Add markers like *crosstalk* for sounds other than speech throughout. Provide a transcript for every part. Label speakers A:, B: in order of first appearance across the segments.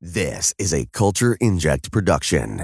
A: This is a Culture Inject production.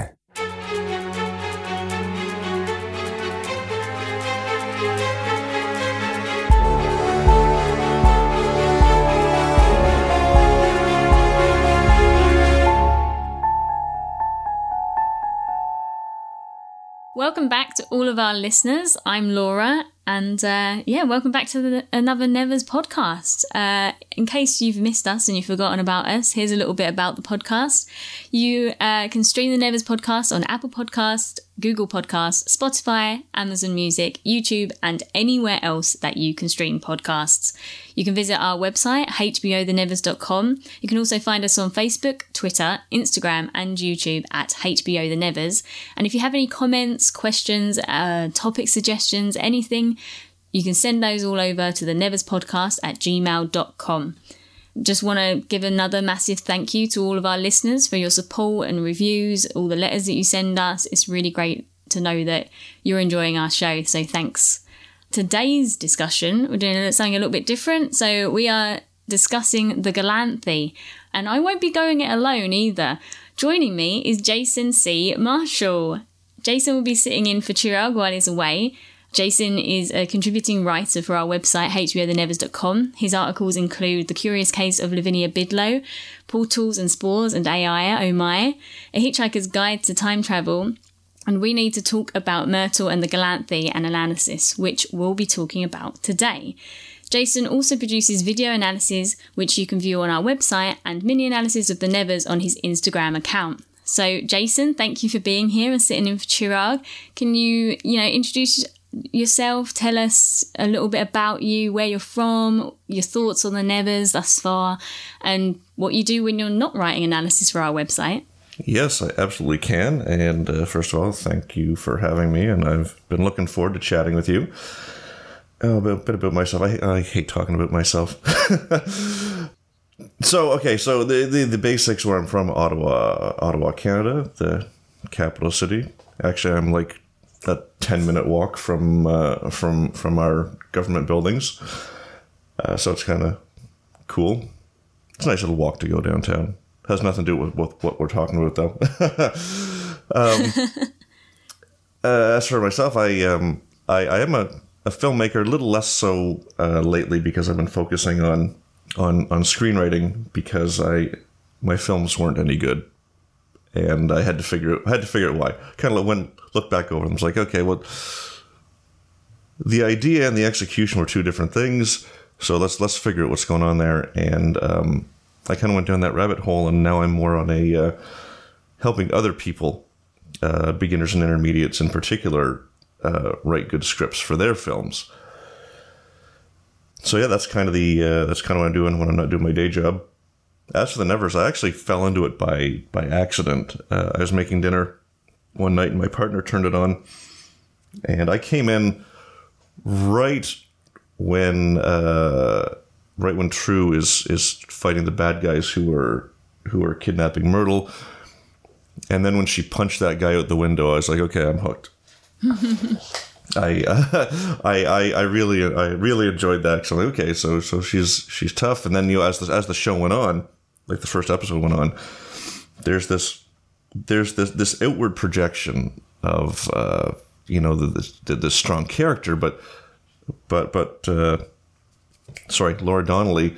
B: Welcome back to all of our listeners. I'm Laura, and uh, yeah, welcome back to the, another Nevers podcast. Uh, in case you've missed us and you've forgotten about us, here's a little bit about the podcast. You uh, can stream the Nevers podcast on Apple Podcast, Google Podcasts, Spotify, Amazon Music, YouTube, and anywhere else that you can stream podcasts. You can visit our website, hbothenevers.com. You can also find us on Facebook, Twitter, Instagram, and YouTube at HBO The Nevers. And if you have any comments, questions, uh, topic suggestions, anything, you can send those all over to the Nevers podcast at gmail.com. Just want to give another massive thank you to all of our listeners for your support and reviews, all the letters that you send us. It's really great to know that you're enjoying our show. So thanks. Today's discussion, we're doing something a little bit different. So we are discussing the Galanthi, and I won't be going it alone either. Joining me is Jason C. Marshall. Jason will be sitting in for Chirag while he's away. Jason is a contributing writer for our website, hbothenevers.com. His articles include The Curious Case of Lavinia Bidlow, Portals and Spores and AI, Oh My, A Hitchhiker's Guide to Time Travel, and we need to talk about Myrtle and the Galanthi and analysis, which we'll be talking about today. Jason also produces video analysis, which you can view on our website, and mini analysis of the Nevers on his Instagram account. So, Jason, thank you for being here and sitting in for Chirag. Can you, you know, introduce yourself, tell us a little bit about you, where you're from, your thoughts on the Nevers thus far, and what you do when you're not writing analysis for our website.
C: Yes, I absolutely can. And uh, first of all, thank you for having me. And I've been looking forward to chatting with you. Oh, a bit, about myself. I, I hate talking about myself. *laughs* so, okay, so the, the, the basics where I'm from Ottawa, Ottawa, Canada, the capital city. Actually, I'm like a 10 minute walk from uh, from from our government buildings. Uh, so it's kind of cool. It's a nice little walk to go downtown. Has nothing to do with, with what we're talking about, though. *laughs* um, *laughs* uh, as for myself, I um, I, I am a, a filmmaker. A little less so uh, lately because I've been focusing on on on screenwriting because I my films weren't any good, and I had to figure out had to figure out why. Kind of went look back over them. I was like, okay, well, the idea and the execution were two different things. So let's let's figure out what's going on there. And um, I kind of went down that rabbit hole, and now I'm more on a uh, helping other people, uh, beginners and intermediates in particular, uh, write good scripts for their films. So yeah, that's kind of the uh, that's kind of what I'm doing when I'm not doing my day job. As for the Nevers, I actually fell into it by by accident. Uh, I was making dinner one night, and my partner turned it on, and I came in right when uh, right when True is is fighting the bad guys who are who are kidnapping Myrtle, and then when she punched that guy out the window, I was like, okay, I'm hooked. *laughs* I, uh, *laughs* I I I really I really enjoyed that. So okay, so so she's she's tough, and then you know, as the as the show went on, like the first episode went on, there's this there's this this outward projection of uh, you know the, the the strong character, but but but uh, sorry, Laura Donnelly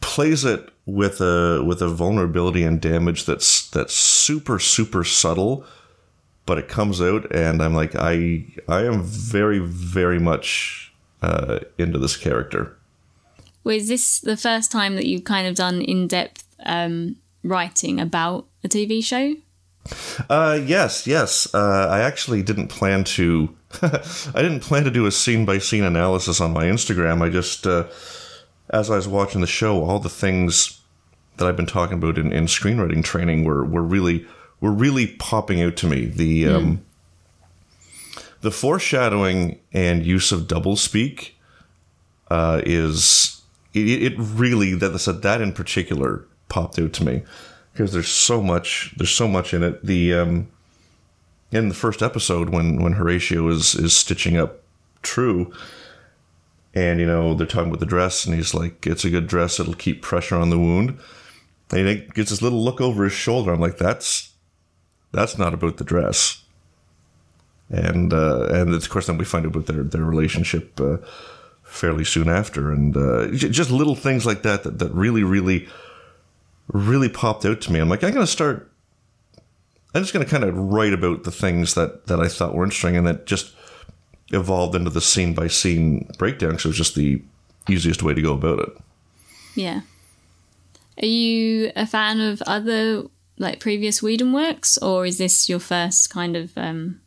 C: plays it with a with a vulnerability and damage that's that's super super subtle, but it comes out, and I'm like I I am very very much uh, into this character.
B: Was this the first time that you've kind of done in depth um, writing about a TV show?
C: Uh, yes, yes. Uh, I actually didn't plan to. *laughs* I didn't plan to do a scene by scene analysis on my Instagram. I just, uh, as I was watching the show, all the things that I've been talking about in, in screenwriting training were were really were really popping out to me. The mm. um, the foreshadowing and use of doublespeak uh, is it, it really that said that in particular popped out to me because there's so much there's so much in it. The um, in the first episode when when Horatio is is stitching up True, and you know they're talking about the dress, and he's like, "It's a good dress; it'll keep pressure on the wound." And he gets this little look over his shoulder. I'm like, that's that's not about the dress. And uh, and of course, then we find out about their their relationship uh, fairly soon after, and uh, just little things like that, that that really, really, really popped out to me. I'm like, I'm gonna start. I'm just gonna kind of write about the things that that I thought were interesting, and that just evolved into the scene by scene breakdown. So it was just the easiest way to go about it.
B: Yeah. Are you a fan of other like previous Whedon works, or is this your first kind of? Um...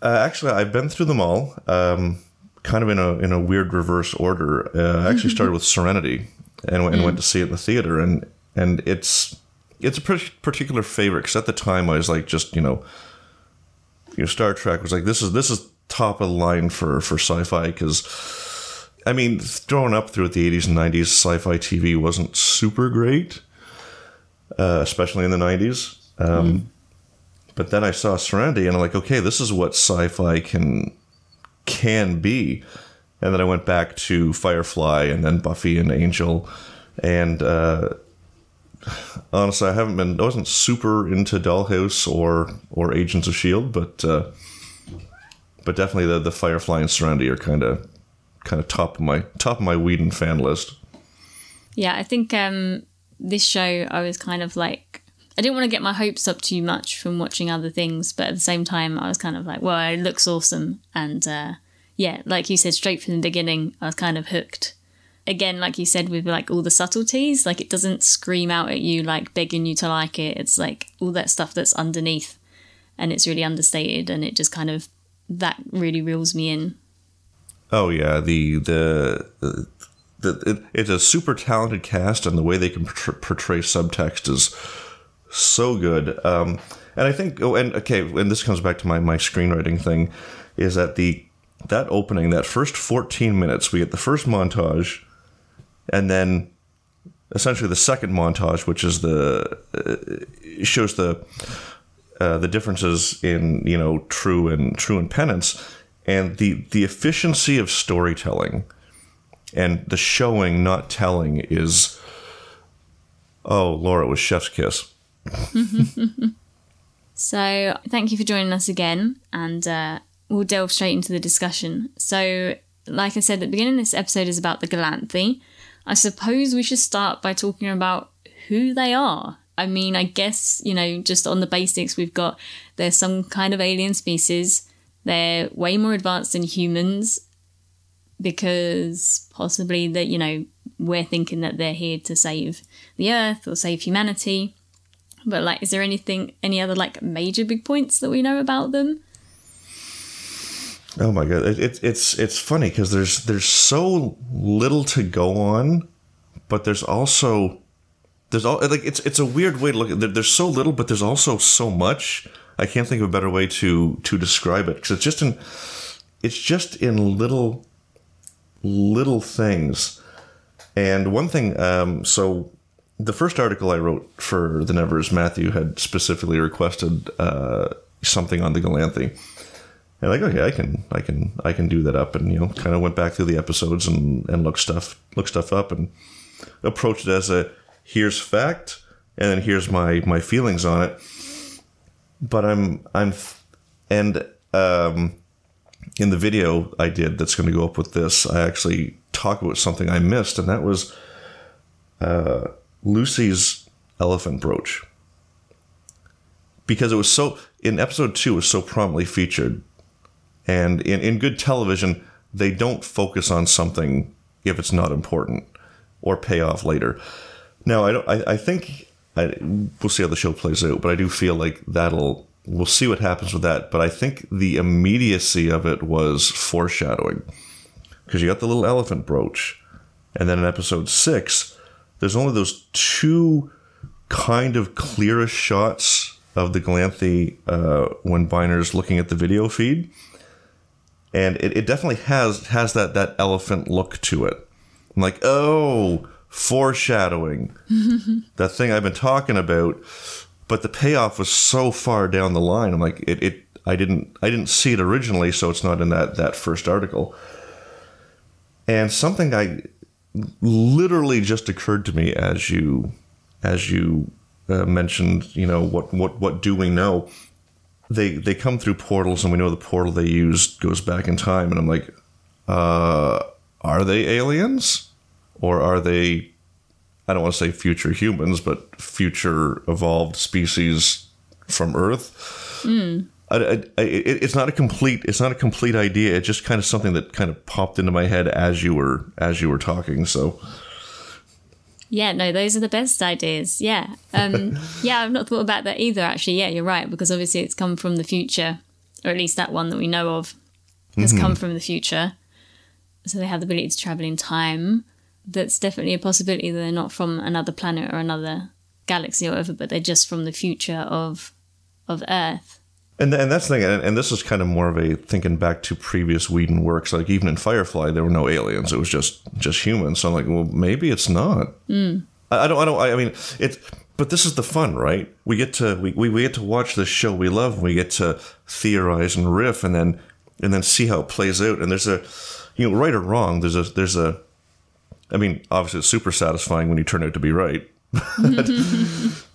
C: Uh, actually, I've been through them all, um, kind of in a in a weird reverse order. Uh, I actually *laughs* started with Serenity and, and mm. went to see it in the theater, and and it's it's a particular favorite because at the time I was like just you know, you know Star Trek was like this is this is top of the line for for sci-fi because I mean, growing up throughout the 80s and 90s, sci fi TV wasn't super great, uh, especially in the 90s. Um, mm. But then I saw Serenity and I'm like, okay, this is what sci fi can, can be. And then I went back to Firefly and then Buffy and Angel. And uh, honestly, I haven't been, I wasn't super into Dollhouse or, or Agents of S.H.I.E.L.D., but. Uh, but definitely the, the Firefly and Serenity are kind of kind of top of my top of my Whedon fan list.
B: Yeah, I think um, this show I was kind of like I didn't want to get my hopes up too much from watching other things, but at the same time I was kind of like, well, it looks awesome, and uh, yeah, like you said, straight from the beginning, I was kind of hooked. Again, like you said, with like all the subtleties, like it doesn't scream out at you like begging you to like it. It's like all that stuff that's underneath, and it's really understated, and it just kind of that really reels me in.
C: Oh yeah, the the. the it, it's a super talented cast, and the way they can portray subtext is so good. Um, and I think, oh, and okay, and this comes back to my my screenwriting thing, is that the that opening, that first fourteen minutes, we get the first montage, and then essentially the second montage, which is the uh, shows the uh, the differences in you know true and true and penance and the the efficiency of storytelling and the showing not telling is oh laura was chef's kiss. *laughs*
B: So thank you for joining us again and uh, we'll delve straight into the discussion. So like i said at the beginning this episode is about the Galanthi i suppose we should start by talking about who they are i mean i guess you know just on the basics we've got there's some kind of alien species they're way more advanced than humans because possibly that, you know, we're thinking that they're here to save the earth or save humanity. But like, is there anything, any other like major big points that we know about them?
C: Oh my god, it, it, it's it's funny because there's there's so little to go on, but there's also there's all like it's it's a weird way to look at. There, there's so little, but there's also so much. I can't think of a better way to to describe it because it's just in it's just in little little things. And one thing, um, so the first article I wrote for the Nevers, Matthew had specifically requested uh, something on the Galanthi. And like, okay, I can, I can, I can do that up, and you know, kind of went back through the episodes and and looked stuff, looked stuff up, and approached it as a here's fact, and then here's my my feelings on it. But I'm I'm and um, in the video I did that's going to go up with this, I actually talk about something I missed, and that was uh, Lucy's elephant brooch. Because it was so in episode two it was so prominently featured, and in in good television they don't focus on something if it's not important or pay off later. Now I don't. I, I think I, we'll see how the show plays out, but I do feel like that'll we'll see what happens with that. But I think the immediacy of it was foreshadowing because you got the little elephant brooch, and then in episode six, there's only those two kind of clearest shots of the Galanthi uh, when Byner's looking at the video feed, and it, it definitely has has that that elephant look to it. I'm like, oh foreshadowing *laughs* that thing I've been talking about. But the payoff was so far down the line. I'm like, it, it I didn't I didn't see it originally, so it's not in that that first article. And something I literally just occurred to me as you as you uh, mentioned, you know what what what do we know? They they come through portals, and we know the portal they used goes back in time. And I'm like, uh, are they aliens, or are they? I don't want to say future humans, but future evolved species from Earth. I, I, I, it's not a complete. It's not a complete idea. It's just kind of something that kind of popped into my head as you were as you were talking. So.
B: Yeah, no, those are the best ideas. Yeah. Um, *laughs* yeah, I've not thought about that either, actually. Yeah, you're right, because obviously it's come from the future, or at least that one that we know of has come from the future. So they have the ability to travel in time. That's definitely a possibility that they're not from another planet or another galaxy or whatever, but they're just from the future of of Earth.
C: And and that's the thing, and, and this is kind of more of a thinking back to previous Whedon works. Like even in Firefly, there were no aliens; it was just just humans. So I'm like, well, maybe it's not. Hmm. I, I don't. I don't. I mean, it's. But this is the fun, right? We get to we, we, we get to watch this show we love. And we get to theorize and riff, and then and then see how it plays out. And there's a, you know, right or wrong. There's a there's a. I mean, obviously, it's super satisfying when you turn out to be right. *laughs* *laughs*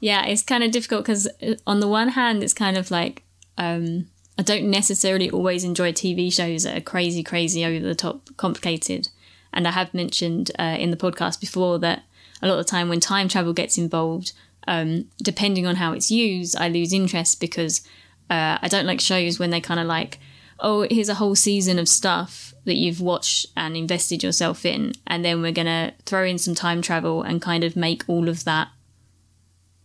B: Yeah, it's kind of difficult because on the one hand, it's kind of like um, I don't necessarily always enjoy TV shows that are crazy, crazy, over the top, complicated. And I have mentioned uh, in the podcast before that a lot of the time when time travel gets involved, um, depending on how it's used, I lose interest because uh, I don't like shows when they kind of like, oh, here's a whole season of stuff that you've watched and invested yourself in, and then we're going to throw in some time travel and kind of make all of that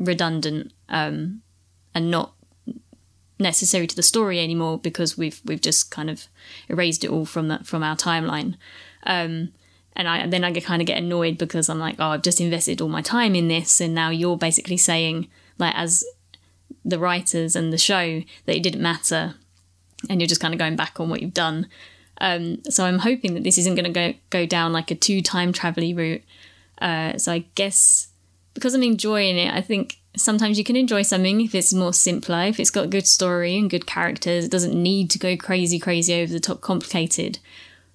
B: redundant um, and not necessary to the story anymore because we've we've just kind of erased it all from that from our timeline. Um, and I then I kind of get annoyed because I'm like, oh, I've just invested all my time in this, and now you're basically saying, like, as the writers and the show, that it didn't matter, and you're just kind of going back on what you've done. Um, so I'm hoping that this isn't going to go go down like a two time travel route. Uh, so I guess because I'm enjoying it, I think sometimes you can enjoy something if it's more simpler, if it's got good story and good characters. It doesn't need to go crazy, crazy over the top, complicated.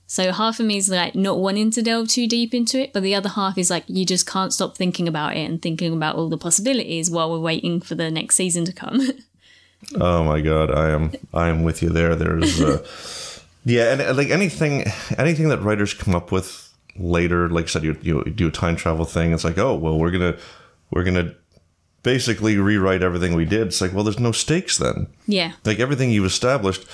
B: So half of me is like not wanting to delve too deep into it, but the other half is like you just can't stop thinking about it and thinking about all the possibilities while we're waiting for the next season to come. *laughs*
C: Oh my god, I am I am with you there. There's uh, *laughs* yeah, and like anything anything that writers come up with later, like I said, you, you do a time travel thing. It's like, oh well, we're gonna we're gonna basically rewrite everything we did. It's like, well, there's no stakes then.
B: yeah.
C: Like everything you've established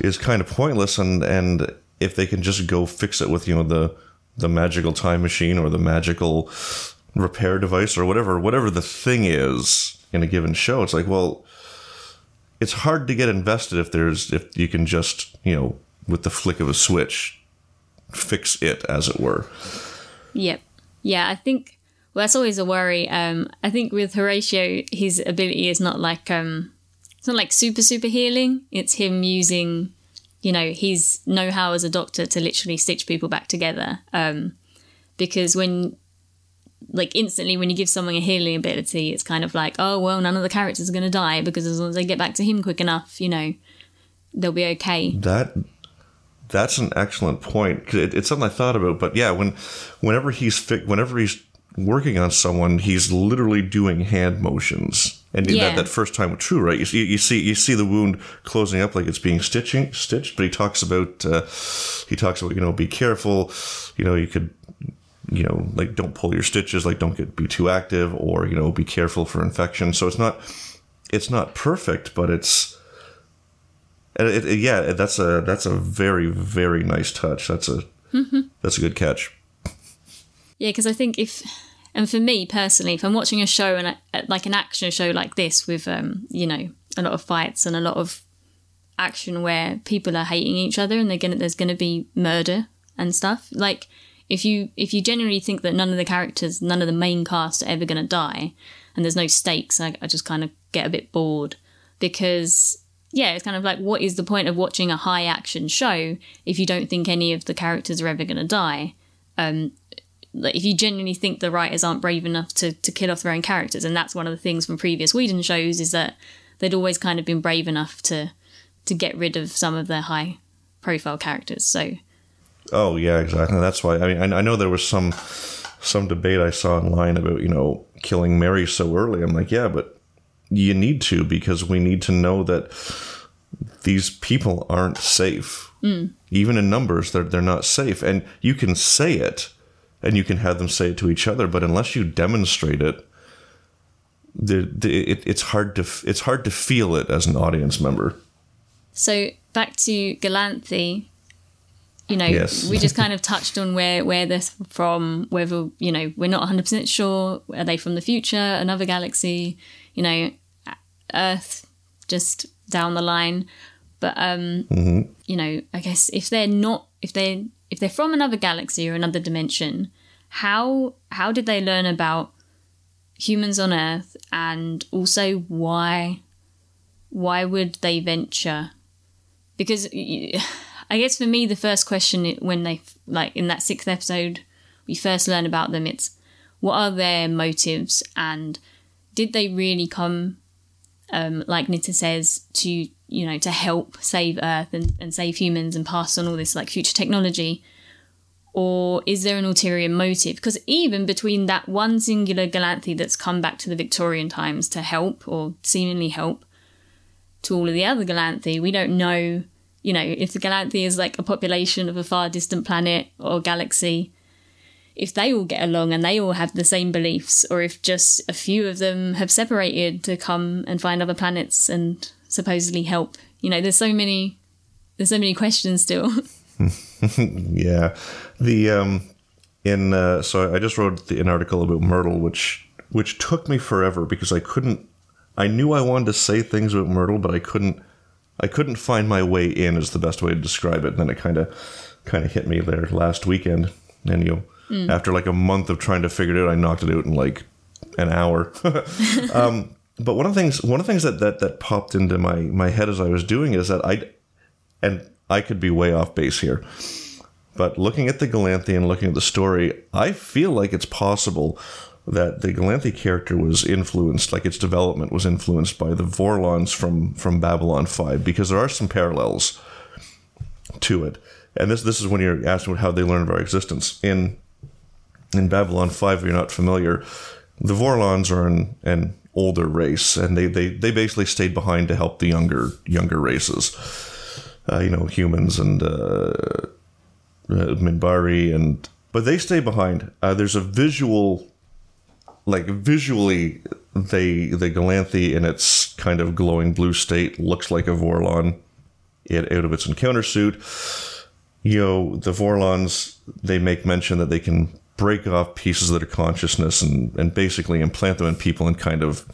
C: is kind of pointless, and and if they can just go fix it with you know the the magical time machine or the magical repair device or whatever whatever the thing is in a given show, it's like, well, it's hard to get invested if there's if you can just you know with the flick of a switch fix it as it were.
B: Yep. Yeah, I think well that's always a worry. Um I think with Horatio his ability is not like um it's not like super super healing. It's him using you know, his know how as a doctor to literally stitch people back together. Um because when like instantly when you give someone a healing ability, it's kind of like, oh well, none of the characters are gonna die because as long as they get back to him quick enough, you know, they'll be okay.
C: That that's an excellent point. It, it's something I thought about, but yeah, when whenever he's fi- whenever he's working on someone, he's literally doing hand motions, and
B: Yeah.
C: that, that first time was true, right? You see, you see, you see the wound closing up like it's being stitching stitched, but he talks about uh, he talks about you know be careful, you know you could you know like don't pull your stitches, like don't get be too active, or you know be careful for infection. So it's not it's not perfect, but it's it, it- yeah, that's a that's a very very nice touch. That's a that's a good catch.
B: Yeah, because I think if, and for me personally, if I'm watching a show and I, like an action show like this with, um, you know, a lot of fights and a lot of action where people are hating each other and they're gonna there's gonna be murder and stuff. Like if you if you genuinely think that none of the characters, none of the main cast are ever gonna die, and there's no stakes, I, I just kind of get a bit bored because yeah, it's kind of like what is the point of watching a high action show if you don't think any of the characters are ever gonna die? Um, like if you genuinely think the writers aren't brave enough to, to kill off their own characters, and that's one of the things from previous Whedon shows is that they'd always kind of been brave enough to to get rid of some of their high profile characters. So
C: Oh yeah, exactly. That's why. I mean, I, I know there was some some debate I saw online about you know killing Mary so early. I'm like, yeah, but you need to because we need to know that these people aren't safe. Mm. Even in numbers, they're they're not safe, and you can say it, and you can have them say it to each other, but unless you demonstrate it, the, the it, it's hard to it's hard to feel it as an audience member.
B: So back to Galanthi, you know,
C: Yes.
B: we just *laughs* kind of touched on where where they're from, whether you know we're not 100 percent sure. Are they from the future, another galaxy? You know, Earth, just down the line. But um, you know, I guess if they're not, if they if they're from another galaxy or another dimension, how how did they learn about humans on Earth, and also why why would they venture? Because *sighs* I guess for me, the first question when they like in that sixth episode, we first learn about them. It's what are their motives, and did they really come, um, like Nita says, to you know to help save Earth and, and save humans and pass on all this like future technology? Or is there an ulterior motive? Because even between that one singular Galanthi that's come back to the Victorian times to help or seemingly help, to all of the other Galanthi, we don't know, you know, if the Galanthi is like a population of a far distant planet or galaxy, if they all get along and they all have the same beliefs, or if just a few of them have separated to come and find other planets and supposedly help. You know, there's so many there's so many questions still. *laughs*
C: Yeah, the um, in uh, so I just wrote the, an article about Myrtle, which which took me forever because I couldn't. I knew I wanted to say things about Myrtle, but I couldn't. I couldn't find my way in is the best way to describe it. And then it kind of kind of hit me there last weekend, and you know, after like a month of trying to figure it out, I knocked it out in like an hour. *laughs* um, but one of the things one of the things that, that that popped into my my head as I was doing is that I and I could be way off base here. But looking at the Galanthi and looking at the story, I feel like it's possible that the Galanthi character was influenced, like its development was influenced by the Vorlons from from Babylon Five, because there are some parallels to it. And this this is when you're asking how they learned of our existence in in Babylon Five. If you're not familiar, the Vorlons are an, an older race, and they, they they basically stayed behind to help the younger younger races. Uh, you know, humans and uh, uh, Minbari, and but they stay behind. Uh, there's a visual, like visually, they the Galanthi in its kind of glowing blue state looks like a Vorlon. It out of its encounter suit. You know, the Vorlons they make mention that they can break off pieces of their consciousness and and basically implant them in people and kind of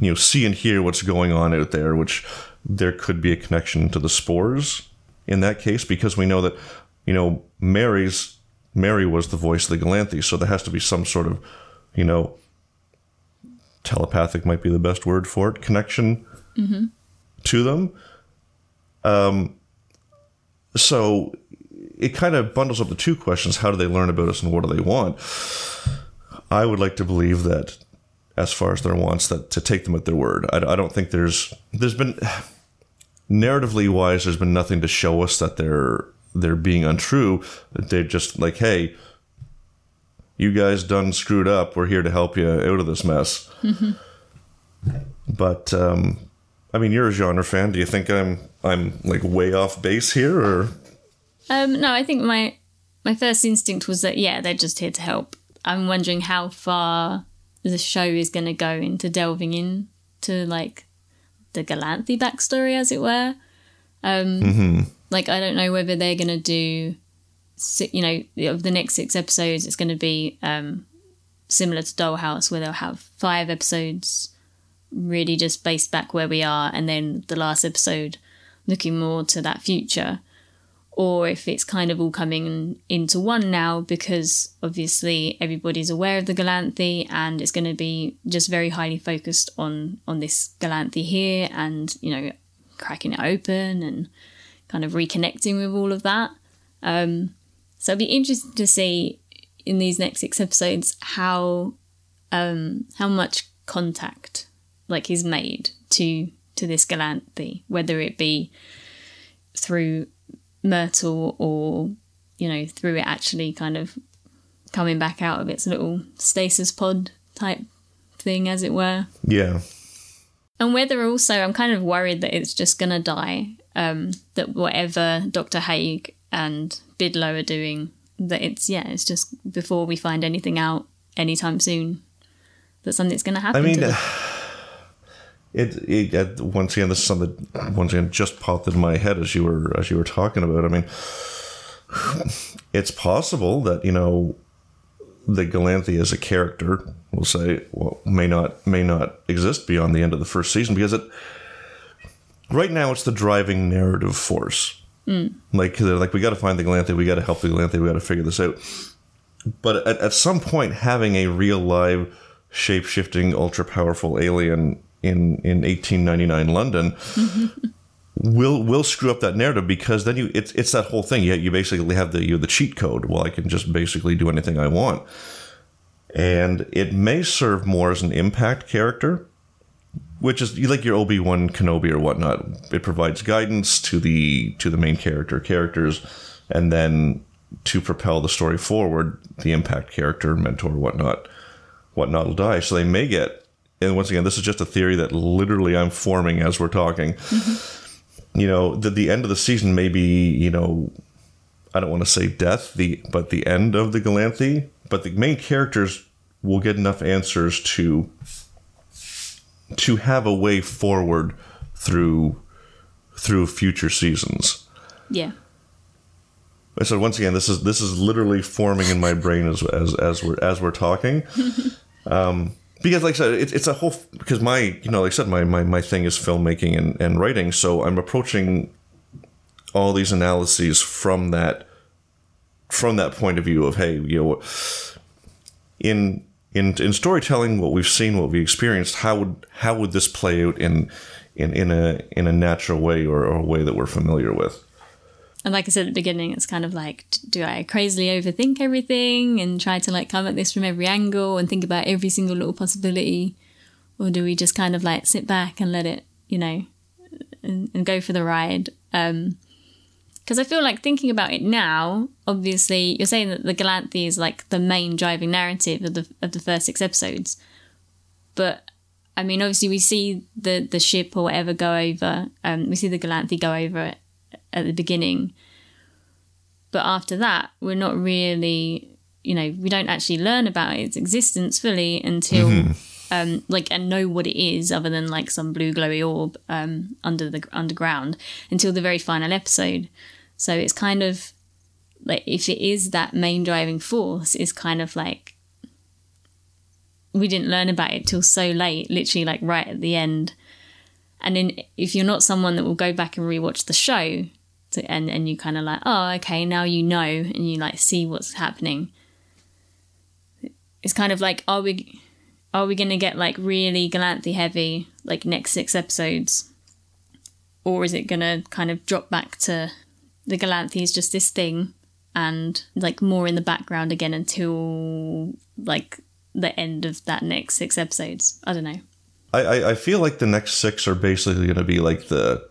C: you know see and hear what's going on out there which there could be a connection to the spores in that case because we know that you know mary's mary was the voice of the galanthi so there has to be some sort of you know telepathic might be the best word for it connection to them. Um so it kind of bundles up the two questions how do they learn about us and what do they want i would like to believe that as far as their wants that to take them at their word. I, I don't think there's there's been narratively wise there's been nothing to show us that they're they're being untrue. They're just like, hey, you guys done screwed up. We're here to help you out of this mess. But um, I mean, you're a genre fan. Do you think I'm I'm like way off base here, or
B: Um, no, I think my my first instinct was that yeah, they're just here to help. I'm wondering how far the show is going to go into delving in to like the Galanthi backstory, as it were. Um, Like I don't know whether they're going to do, you know, of the next six episodes, it's going to be um, similar to Dollhouse, where they'll have five episodes really just based back where we are, and then the last episode looking more to that future or if it's kind of all coming into one now because obviously everybody's aware of the Galanthi and it's going to be just very highly focused on on this Galanthi here and you know cracking it open and kind of reconnecting with all of that. Um, so it'd be interesting to see in these next six episodes how um, how much contact like is made to to this Galanthi, whether it be through Myrtle or you know through it actually kind of coming back out of its little stasis pod type thing, as it were.
C: Yeah.
B: And whether also, I'm kind of worried that it's just going to die. Um, that whatever Dr. Hague and Bidlow are doing, that it's, yeah, it's just before we find anything out anytime soon, that something's going to happen.
C: I mean. *sighs* *sighs* it, it, it once again, this is something that once again just popped into my head as you were as you were talking about. I mean, it's possible that you know the Galanthi as a character, we'll say, well, may not may not exist beyond the end of the first season because it right now it's the driving narrative force. Hmm. Like they're like we got to find the Galanthi, we got to help the Galanthi, we got to figure this out. But at, at some point, having a real live shape shifting, ultra powerful alien in in 1899 London. Mm-hmm. Will will screw up that narrative because then you it's it's that whole thing. You you basically have the you have the cheat code. Well, I can just basically do anything I want, and it may serve more as an impact character, which is like your Obi Wan Kenobi or whatnot. It provides guidance to the to the main character characters, and then to propel the story forward, the impact character, mentor, whatnot, whatnot will die. So they may get. And once again, this is just a theory that literally I'm forming as we're talking. You know, the the end of the season may be, you know, I don't want to say death, the but the end of the Galanthi. But the main characters will get enough answers to to have a way forward through through future seasons.
B: yeah.
C: I said once again, this is this is literally forming in my brain as as as we're as we're talking. *laughs* Um, because like I said, it's it's a whole because my you know like I said my my, my thing is filmmaking and, and writing, so I'm approaching all these analyses from that from that point of view of hey you know in in in storytelling what we've seen what we experienced how would how would this play out in in in a in a natural way or, or a way that we're familiar with
B: And like I said at the beginning, it's kind of like, do I crazily overthink everything and try to like come at this from every angle and think about every single little possibility? Or do we just kind of like sit back and let it, you know, and, and go for the ride? Because I feel like thinking about it now, obviously, you're saying that the Galanthi is like the main driving narrative of the of the first six episodes, but I mean, obviously, we see the the ship or whatever go over. Um, we see the Galanthi go over it at the beginning. But after that, we're not really, you know, we don't actually learn about its existence fully until, um, like, and know what it is other than like some blue glowy orb um, under the underground until the very final episode. So it's kind of like if it is that main driving force, it's kind of like we didn't learn about it till so late, literally like right at the end. And then if you're not someone that will go back and rewatch the show, to, and and you kind of like, oh, okay, now you know, and you like see what's happening. It's kind of like, are we, are we going to get like really Galanthi heavy like next six episodes, or is it going to kind of drop back to the Galanthi is just this thing, and like more in the background again until like the end of that next six episodes? I don't know.
C: I, I, I feel like the next six are basically going to be like the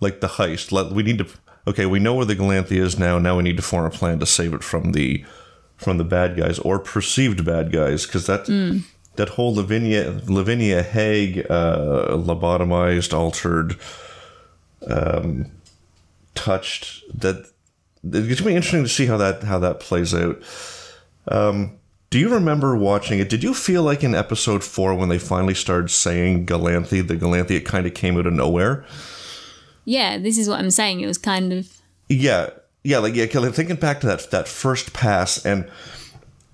C: like the heist. Let we need to okay. We know where the Galanthi is now. Now we need to form a plan to save it from the from the bad guys or perceived bad guys because that that whole Lavinia Lavinia Hague uh, lobotomized, altered, um, touched. That it's gonna be interesting to see how that how that plays out. Um, do you remember watching it? Did you feel like in episode four when they finally started saying Galanthi, the Galanthi, it kind of came out of nowhere?
B: Yeah, this is what I'm saying. It was kind of
C: Yeah, yeah, like yeah, I'm thinking back to that that first pass, and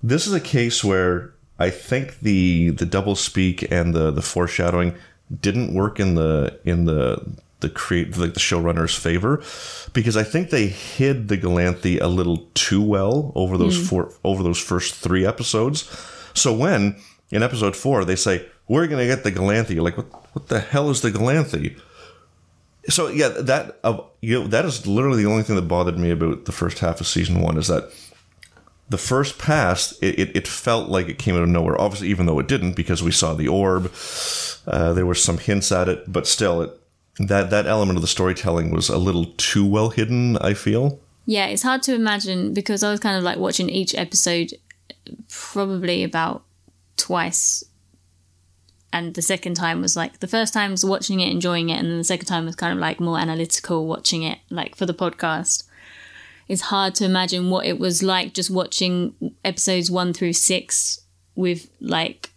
C: this is a case where I think the the double speak and the the foreshadowing didn't work in the in the the create like the showrunner's favor because I think they hid the Galanthi a little too well over those hmm. four over those first three episodes. So when in episode four they say we're gonna get the Galanthi, you're like what what the hell is the Galanthi? So yeah, that of you know, that is literally the only thing that bothered me about the first half of season one is that the first pass it, it, it felt like it came out of nowhere. Obviously, even though it didn't, because we saw the orb, uh, there were some hints at it, but still, it that that element of the storytelling was a little too well hidden. I feel.
B: yeah. It's hard to imagine because I was kind of like watching each episode probably about twice. And the second time was like the first time was watching it, enjoying it, and then the second time was kind of like more analytical, watching it like for the podcast. It's hard to imagine what it was like just watching episodes one through six with like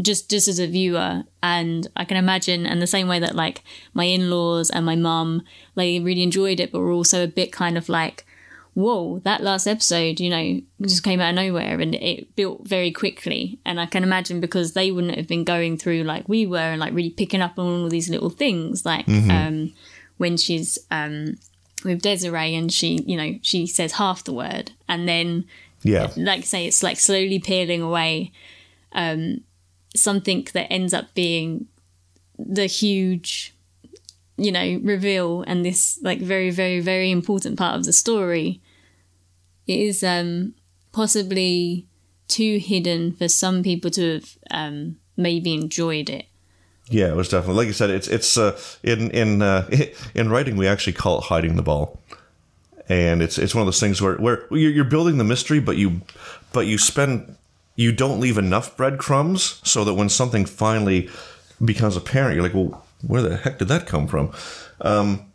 B: just just as a viewer and i can imagine and the same way that like my in-laws and my mum they really enjoyed it but were also a bit kind of like whoa that last episode you know just came out of nowhere and it built very quickly. And i can imagine because they wouldn't have been going through like we were and like really picking up on all these little things like um when she's um with desiree and she you know she says half the word and then
C: Yeah.
B: like say it's like slowly peeling away um something that ends up being the huge you know reveal and this like very very very important part of the story is um possibly too hidden for some people to have um maybe enjoyed it
C: Yeah, it was definitely like you said. It's it's uh, in in uh, *laughs* in writing we actually call it hiding the ball, and it's it's one of those things where where you're building the mystery, but you but you spend you don't leave enough breadcrumbs so that when something finally becomes apparent, you're like, well, where the heck did that come from? Um,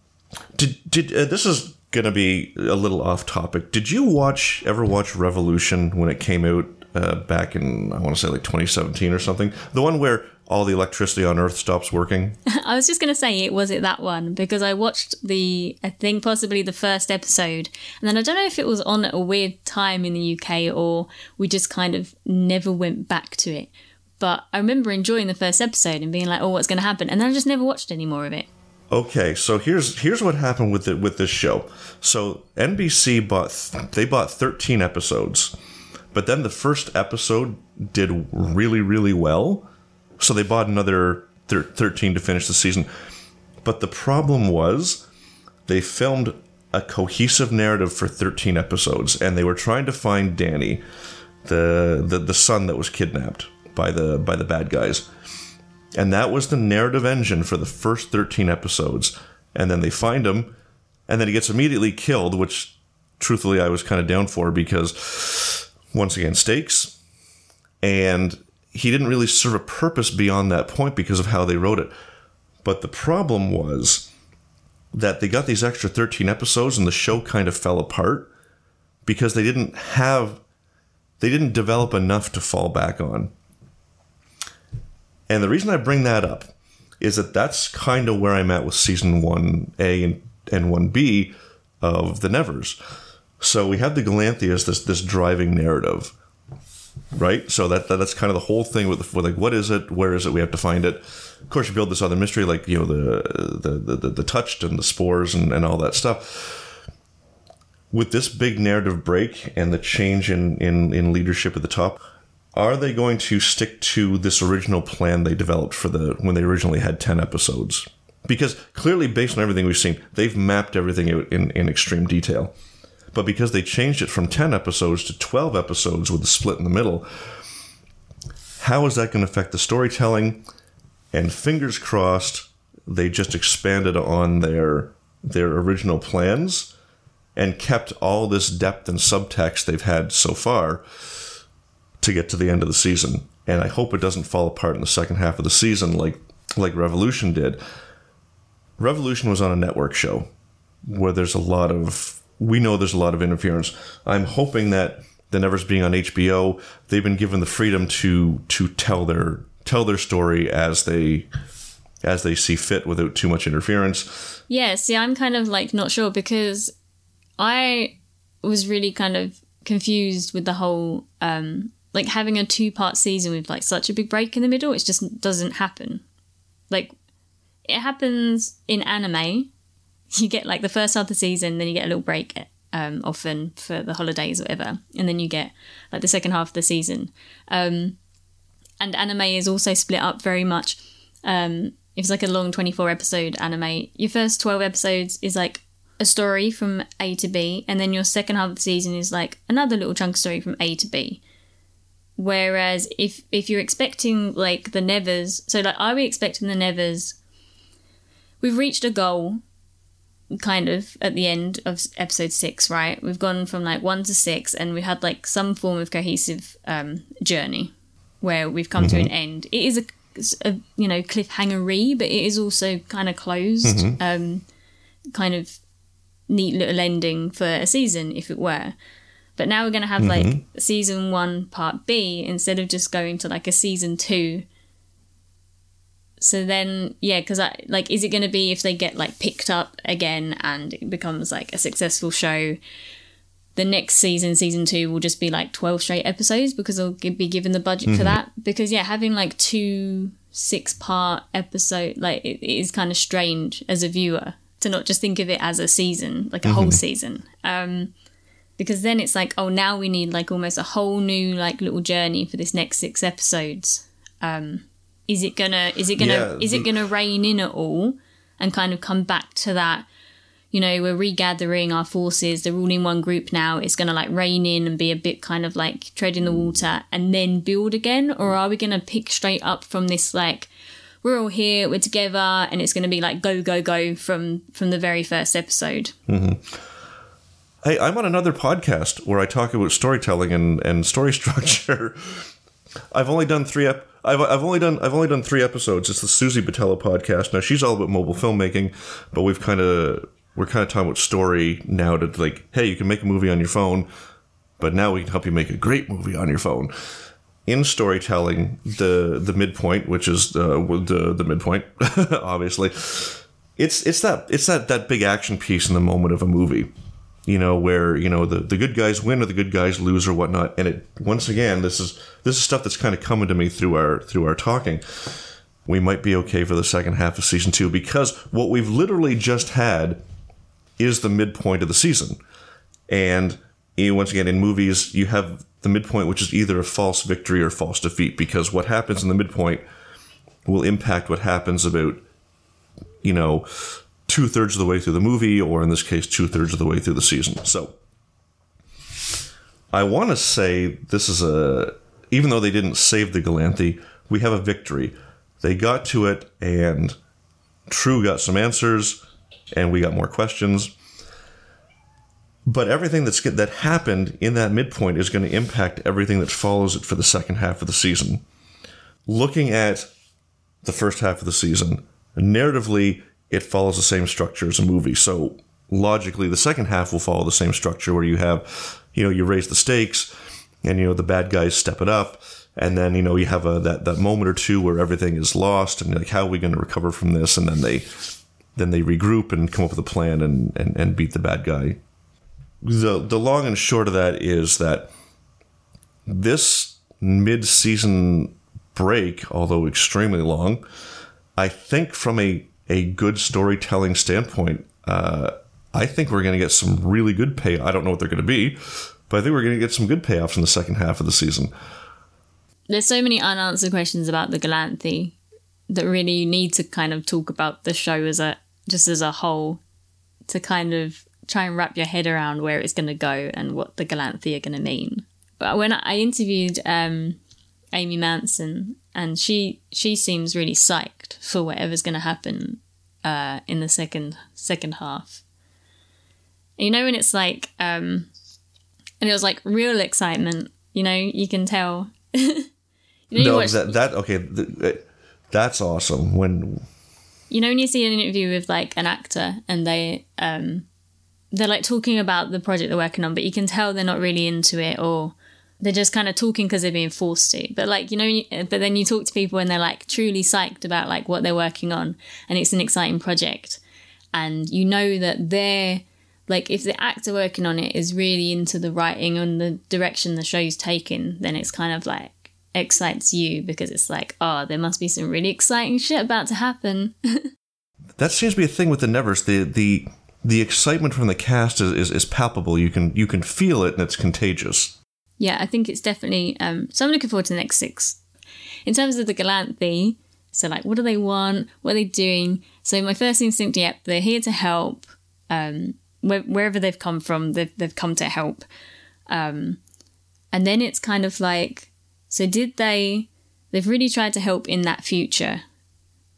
C: did did uh, this is gonna be a little off topic? Did you watch ever watch Revolution when it came out uh, back in I want to say like 2017 or something? The one where all the electricity on Earth stops working. *laughs*
B: I was just going to say it was it that one because I watched the I think possibly the first episode and then I don't know if it was on at a weird time in the UK or we just kind of never went back to it. But I remember enjoying the first episode and being like, "Oh, what's going to happen?" And then I just never watched any more of it.
C: Okay, so here's here's what happened with it with this show. So NBC bought they bought 13 episodes, but then the first episode did really really well, so they bought another thir- 13 to finish the season. But the problem was they filmed a cohesive narrative for 13 episodes, and they were trying to find Danny, the the, the son that was kidnapped by the by the bad guys. And that was the narrative engine for the first 13 episodes. And then they find him and then he gets immediately killed which truthfully i was kind of down for because once again stakes. And he didn't really serve a purpose beyond that point because of how they wrote it. But the problem was that they got these extra 13 episodes and the show kind of fell apart because they didn't have they didn't develop enough to fall back on and the reason I bring that up is that that's kind of where I'm at with season 1A and, and 1B of The Nevers. So we have the Galanthi as, this this driving narrative, right? So that, that that's kind of the whole thing with, with like what is it, where is it, we have to find it. Of course, you build this other mystery like you know the the the, the, the touched and the spores and, and all that stuff. With this big narrative break and the change in, in, in leadership at the top, are they going to stick to this original plan they developed for the when they originally had 10 episodes? Because clearly based on everything we've seen they've mapped everything out in, in extreme detail. But because they changed it from 10 episodes to 12 episodes with a split in the middle how is that going to affect the storytelling? And fingers crossed they just expanded on their their original plans and kept all this depth and subtext they've had so far to get to the end of the season. And I hope it doesn't fall apart in the second half of the season like like Revolution did. Revolution was on a network show where there's a lot of we know there's a lot of interference. I'm hoping that the Nevers being on HBO, they've been given the freedom to to tell their tell their story as they as they see fit without too much interference.
B: Yeah, see, I'm kind of like not sure because I was really kind of confused with the whole um like having a two part season with like such a big break in the middle. It just doesn't happen. Like it happens in anime. *laughs* You get like the first half of the season, then you get a little break um, often for the holidays or whatever, and then you get like the second half of the season. Um, and anime is also split up very much. Um, if it's like a long 24 episode anime, your first 12 episodes is like a story from A to B, and then your second half of the season is like another little chunk of story from A to B. Whereas if if you're expecting like the Nevers, so like are we expecting the Nevers? We've reached a goal. kind of at the end of episode six, right? We've gone from like one to six, and we had like some form of cohesive um, journey where we've come to an end. It is a, a you know cliffhangery, but it is also kind of closed, um, kind of neat little ending for a season, if it were. But now we're gonna have like mm-hmm. season one part B instead of just going to like a season two. So then, yeah, because I like, is it going to be if they get like picked up again and it becomes like a successful show? The next season, season two, will just be like twelve straight episodes because they'll be given the budget for mm-hmm. that. Because yeah, having like two six part episode, like it, it is kind of strange as a viewer to not just think of it as a season, like a whole mm-hmm. season. Um, because then it's like, oh, now we need like almost a whole new like little journey for this next six episodes. Um, is it gonna is it gonna
C: Yeah,
B: is it gonna rein in at all and kind of come back to that? You know, we're regathering our forces. They're all in one group now. It's gonna like rein in and be a bit kind of like treading the water and then build again, or are we gonna pick straight up from this like? We're all here, we're together, and it's going to be like go, go, go from from the very first episode.
C: Hey, I'm on another podcast where I talk about storytelling and, and story *laughs* structure. I've only done three ep- I've, I've only done I've only done three episodes. It's the Susie Batella podcast. Now she's all about mobile filmmaking, but we've kind of we're kind of talking about story now to like, hey, you can make a movie on your phone, but now we can help you make a great movie on your phone. In storytelling, the the midpoint, which is uh, the the, the midpoint, *laughs* obviously, it's it's that it's that that big action piece in the moment of a movie you know where you know the, the good guys win or the good guys lose or whatnot. And it once again this is this is stuff that's kind of coming to me through our through our talking. We might be okay for the second half of season two because what we've literally just had is the midpoint of the season. And you once again in movies you have the midpoint which is either a false victory or false defeat because what happens in the midpoint will impact what happens about you know two thirds of the way through the movie, or in this case, two thirds of the way through the season. So I want to say this is a, even though they didn't save the Galanthi, we have a victory. They got to it, and True got some answers, and we got more questions. But everything that's that happened in that midpoint is going to impact everything that follows it for the second half of the season. Looking at the first half of the season, narratively, it follows the same structure as a movie. So logically, the second half will follow the same structure where you have, you know, you raise the stakes, and you know the bad guys step it up, and then you know you have a that that moment or two where everything is lost, and like how are we going to recover from this? And then they then they regroup and come up with a plan and and, and beat the bad guy. The the long and short of that is that this mid season break, although extremely long, I think from a, a good storytelling standpoint, uh, I think we're going to get some really good pay. I don't know what they're going to be, but I think we're going to get some good payoffs in the second half of the season.
B: There's so many unanswered questions about the Galanthi that really you need to kind of talk about the show as a just as a whole to kind of try and wrap your head around where it's going to go and what the Galanthi are going to mean. But when I interviewed um, Amy Manson, and she she seems really psyched for whatever's going to happen uh, in the second second half. You know when it's like, um, and it was like real excitement. You know, you can tell. *laughs* you know,
C: No,
B: watch-
C: that that okay, th- uh, that's awesome. When
B: you know when you see an interview with like an actor and they um they're like talking about the project they're working on but you can tell they're not really into it or they're just kind of talking because they're being forced to but like you know eh, but then you talk to people and they're like truly psyched about like what they're working on and it's an exciting project and you know that they're like if the actor working on it is really into the writing and the direction the show's taken then it's kind of like excites you because it's like oh there must be some really exciting shit about to happen *laughs*
C: that seems to be a thing with the Nevers. The the the excitement from the cast is, is, is palpable. You can you can feel it, and it's contagious.
B: Yeah, I think it's definitely. Um, so I'm looking forward to the next six. In terms of the Galanthi, so like, what do they want? What are they doing? So my first instinct, yep, they're here to help. Um, where, wherever they've come from, they've they've come to help. Um, and then it's kind of like, so did they? They've really tried to help in that future,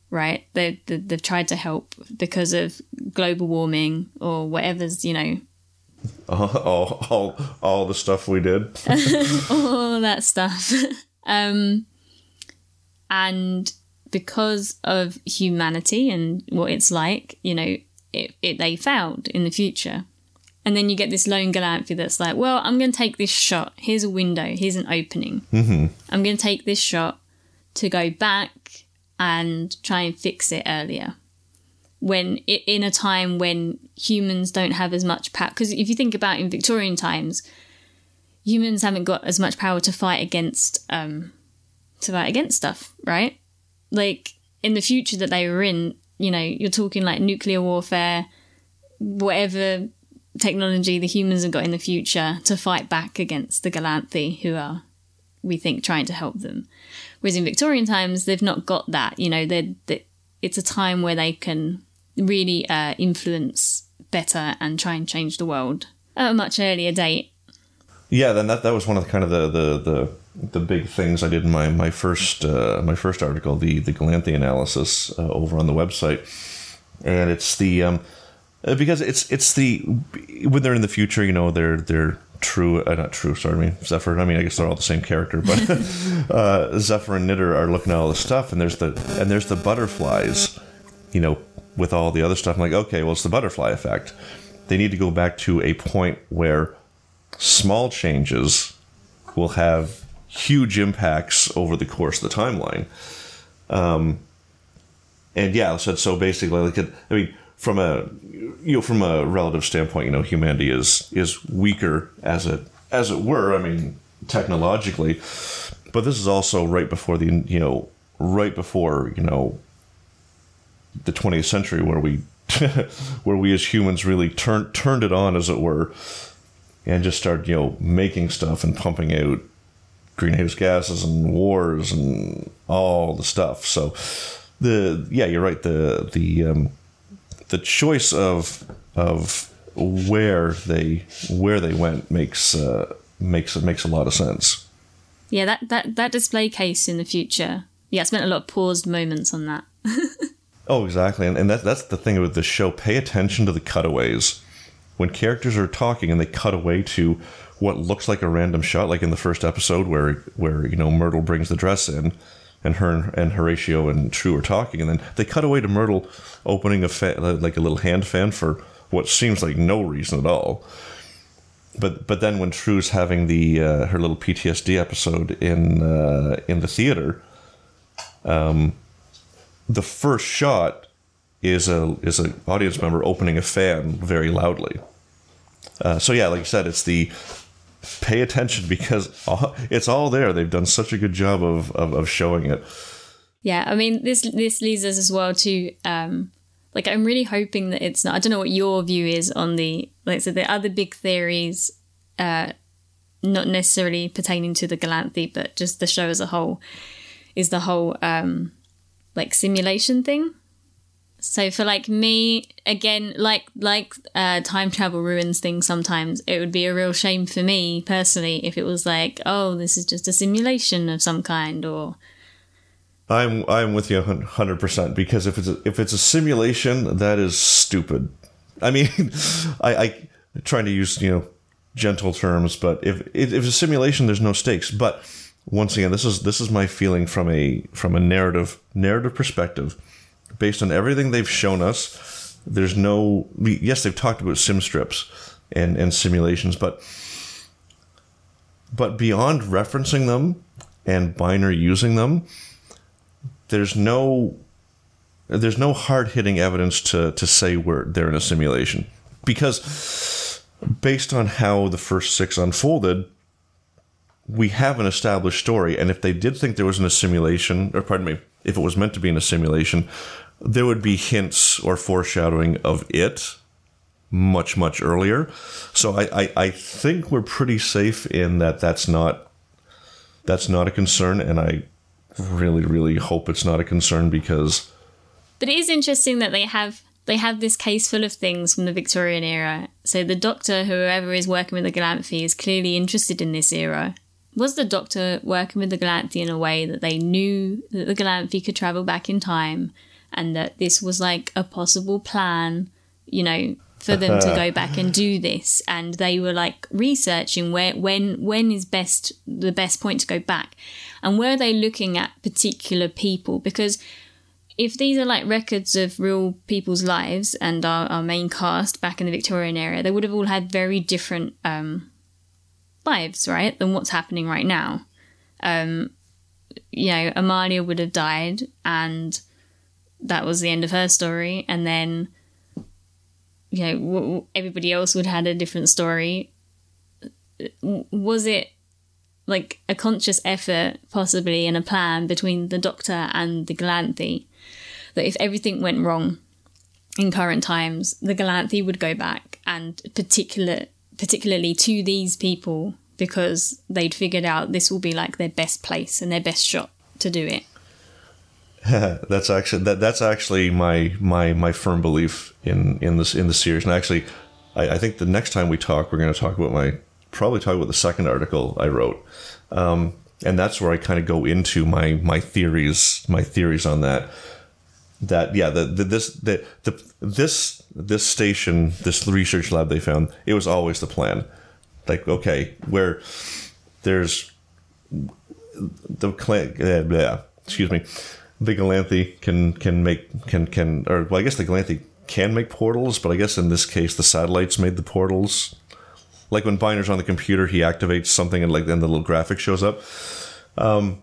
B: right? They, they they've tried to help because of global warming or whatever's you know
C: all all all, all the stuff we did. *laughs*
B: all that stuff. *laughs* um, and because of humanity and what it's like, you know, it, it they failed in the future. And then you get this lone Galanthi that's like, well, I'm going to take this shot. Here's a window. Here's an opening. Mm-hmm. I'm going to take this shot to go back and try and fix it earlier. When in a time when humans don't have as much power, because if you think about in Victorian times, humans haven't got as much power to fight against um, to fight against stuff, right? Like in the future that they were in, you know, you're talking like nuclear warfare, whatever technology the humans have got in the future to fight back against the Galanthi who are, we think, trying to help them. Whereas in Victorian times, they've not got that. You know, they're, they're it's a time where they can really uh, influence better and try and change the world at a much earlier date.
C: Yeah, then that that was one of the kind of the the the, the big things I did in my my first uh, my first article, the the Galanthi analysis uh, over on the website, and it's the um, uh, because it's it's the when they're in the future, you know, they're they're true, uh, not true. Sorry, I mean Zephyr. I mean, I guess they're all the same character, but *laughs* *laughs* uh, Zephyr and Knitter are looking at all this stuff, and there's the and there's the butterflies, you know, with all the other stuff. I'm like, okay, well, it's the butterfly effect. They need to go back to a point where small changes will have huge impacts over the course of the timeline. Um, and yeah, so so basically, like, I mean, from a you know from a relative standpoint, you know, humanity is is weaker as it as it were. I mean, technologically, but this is also right before the you know right before you know the 20th century where we *laughs* where we as humans really turned turned it on as it were and just started you know making stuff and pumping out greenhouse gases and wars and all the stuff. So the yeah you're right. The the um, the choice of of where they where they went makes uh, makes makes a lot of sense.
B: Yeah that that that display case in the future. Yeah I spent a lot of paused moments on that *laughs*
C: oh exactly. And, and that, that's the thing with the show. Pay attention to the cutaways. When characters are talking and they cut away to what looks like a random shot, like in the first episode where where you know Myrtle brings the dress in, and her and Horatio and True are talking, and then they cut away to Myrtle opening a fan, like a little hand fan for what seems like no reason at all. But but then when True's having the uh, her little PTSD episode in uh, in the theater, um, the first shot is a is an audience member opening a fan very loudly. Uh, so yeah, like I said, it's the pay attention because it's all there. They've done such a good job of, of, of showing it.
B: Yeah, I mean this this leads us as well to um, like I'm really hoping that it's not. I don't know what your view is on the like so the other big theories, uh, not necessarily pertaining to the Galanthi, but just the show as a whole, is the whole um, like simulation thing. So for like me, again, like like uh, time travel ruins things sometimes. It would be a real shame for me personally if it was like, oh, this is just a simulation of some kind, or.
C: I'm I'm with you hundred percent because if it's a, if it's a simulation, that is stupid. I mean, *laughs* I, I trying to use you know gentle terms, but if if it's a simulation, there's no stakes. But once again, this is this is my feeling from a from a narrative narrative perspective based on everything they've shown us, there's no. Yes, they've talked about sim strips and and simulations, but but beyond referencing them and binary using them, there's no there's no hard hitting evidence to to say we're they're in a simulation because based on how the first six unfolded we have an established story and if they did think there was an assimilation, or pardon me if it was meant to be in a simulation there would be hints or foreshadowing of it much much earlier. So I, I, I think we're pretty safe in that that's not that's not a concern and i really really hope it's not a concern because
B: but it is interesting that they have they have this case full of things from the victorian era. So the doctor whoever is working with the galanthi is clearly interested in this era was the doctor working with the galanthi in a way that they knew that the galanthi could travel back in time and that this was like a possible plan, you know, for them to go back and do this. And they were like researching where when when is best the best point to go back. And were they looking at particular people? Because if these are like records of real people's lives and our, our main cast back in the Victorian era, they would have all had very different um, lives, right, than what's happening right now. Um, you know, Amalia would have died, and that was the end of her story. And then, you know, everybody else would have had a different story. Was it like a conscious effort, possibly, and a plan between the Doctor and the Galanthi? that if everything went wrong in current times, the Galanthi would go back and particular particularly to these people because they'd figured out this will be like their best place and their best shot to do it. *laughs*
C: that's actually that, that's actually my my my firm belief in in this in the series. And actually, I, I think the next time we talk, we're going to talk about my probably talk about the second article I wrote, um, and that's where I kind of go into my my theories my theories on that that yeah the, the this the, the this this station this research lab they found it was always the plan. Like okay where there's the clan yeah excuse me the Galanthi can can make can can or well I guess the Galanthi can make portals but I guess in this case the satellites made the portals. Like when Byner's on the computer he activates something and like then the little graphic shows up. Um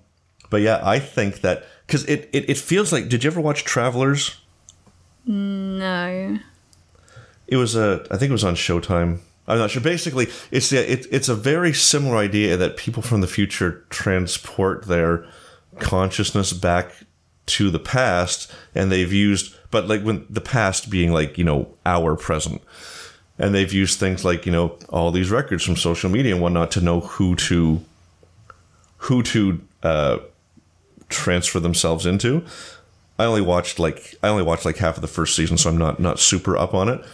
C: but yeah I think that because it, it, it feels like. Did you ever watch Travelers?
B: No.
C: It was a. I think it was on Showtime. I'm not sure. Basically, it's the it, it's a very similar idea that people from the future transport their consciousness back to the past, and they've used, but like when the past being like you know our present, and they've used things like you know all these records from social media and whatnot to know who to who to uh, transfer themselves into. I only watched like I only watched like half of the first season, so I'm not not super up on it.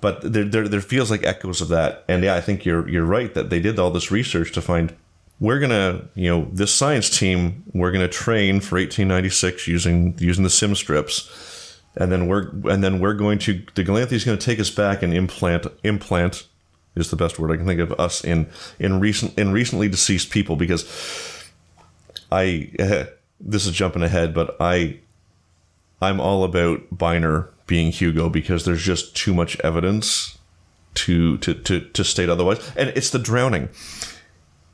C: But there, there there feels like echoes of that, and yeah, I think you're you're right that they did all this research to find we're gonna you know this science team we're gonna train for 1896 using using the sim strips, and then we're and then we're going to the Galanthi is going to take us back and implant implant is the best word I can think of us in in recent in recently deceased people because I *laughs* this is jumping ahead, but I I'm all about Byner being Hugo because there's just too much evidence to to to to state otherwise. And it's the drowning.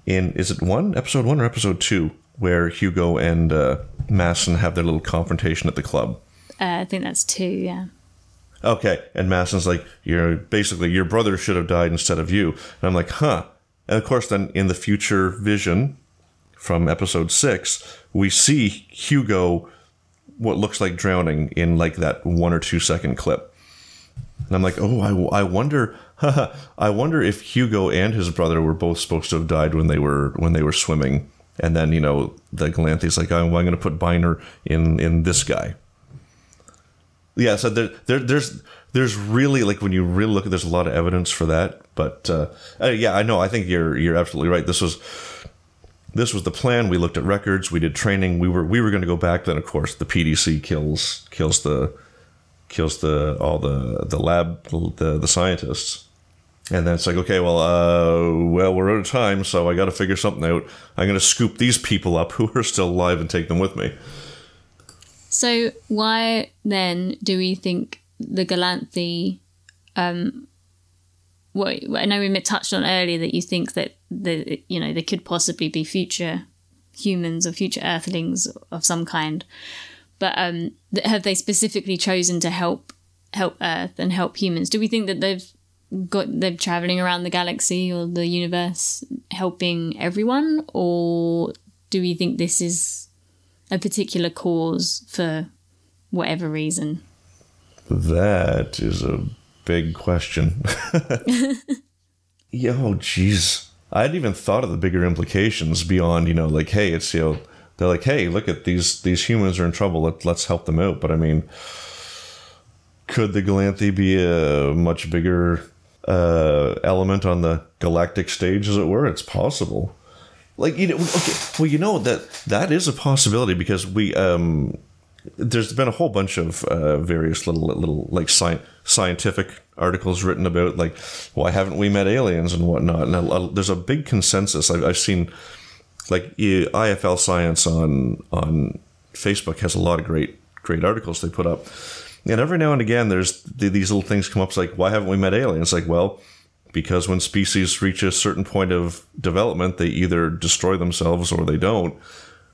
C: In is it one episode one or episode two where Hugo and uh, Masson have their little confrontation at the club?
B: Uh, I think that's two. Yeah.
C: Okay, and Masson's like, "You're basically your brother should have died instead of you," and I'm like, "Huh." And of course, then in the future vision, from episode six, we see Hugo what looks like drowning in like that one or two second clip. And I'm like, oh, I, I wonder, *laughs* I wonder if Hugo and his brother were both supposed to have died when they were when they were swimming. And then you know the Galanthi's like, oh, I'm going to put Byner in in this guy. Yeah, so there, there there's there's really like when you really look at there's a lot of evidence for that. But uh, uh yeah, I know. I think you're you're absolutely right. This was this was the plan. We looked at records. We did training. We were we were going to go back. Then of course the PDC kills kills the kills the all the the lab the the scientists. And then it's like, okay, well, uh, well, we're out of time, so I got to figure something out. I'm going to scoop these people up *laughs* who are still alive and take them with me.
B: So why then do we think the Galanthi um, what I know we touched on earlier that you think that the you know there could possibly be future humans or future Earthlings of some kind, but um, have they specifically chosen to help help Earth and help humans? Do we think that they've got they're traveling around the galaxy or the universe helping everyone, or do we think this is a particular cause for whatever reason?
C: That is a big question. *laughs* Yo, jeez. I hadn't even thought of the bigger implications beyond, you know, like, hey, it's, you know, they're like, hey, look at these these humans are in trouble. Let, let's help them out. But I mean, could the Galanthi be a much bigger uh, element on the galactic stage, as it were? It's possible. Like you know, okay, well, you know that that is a possibility because we um there's been a whole bunch of uh, various little little like sci- scientific articles written about like why haven't we met aliens and whatnot. And there's a big consensus. I've, I've seen like IFL Science on on Facebook has a lot of great great articles they put up. And every now and again, there's these little things come up. It's like, why haven't we met aliens? Like, well, because when species reach a certain point of development, they either destroy themselves or they don't.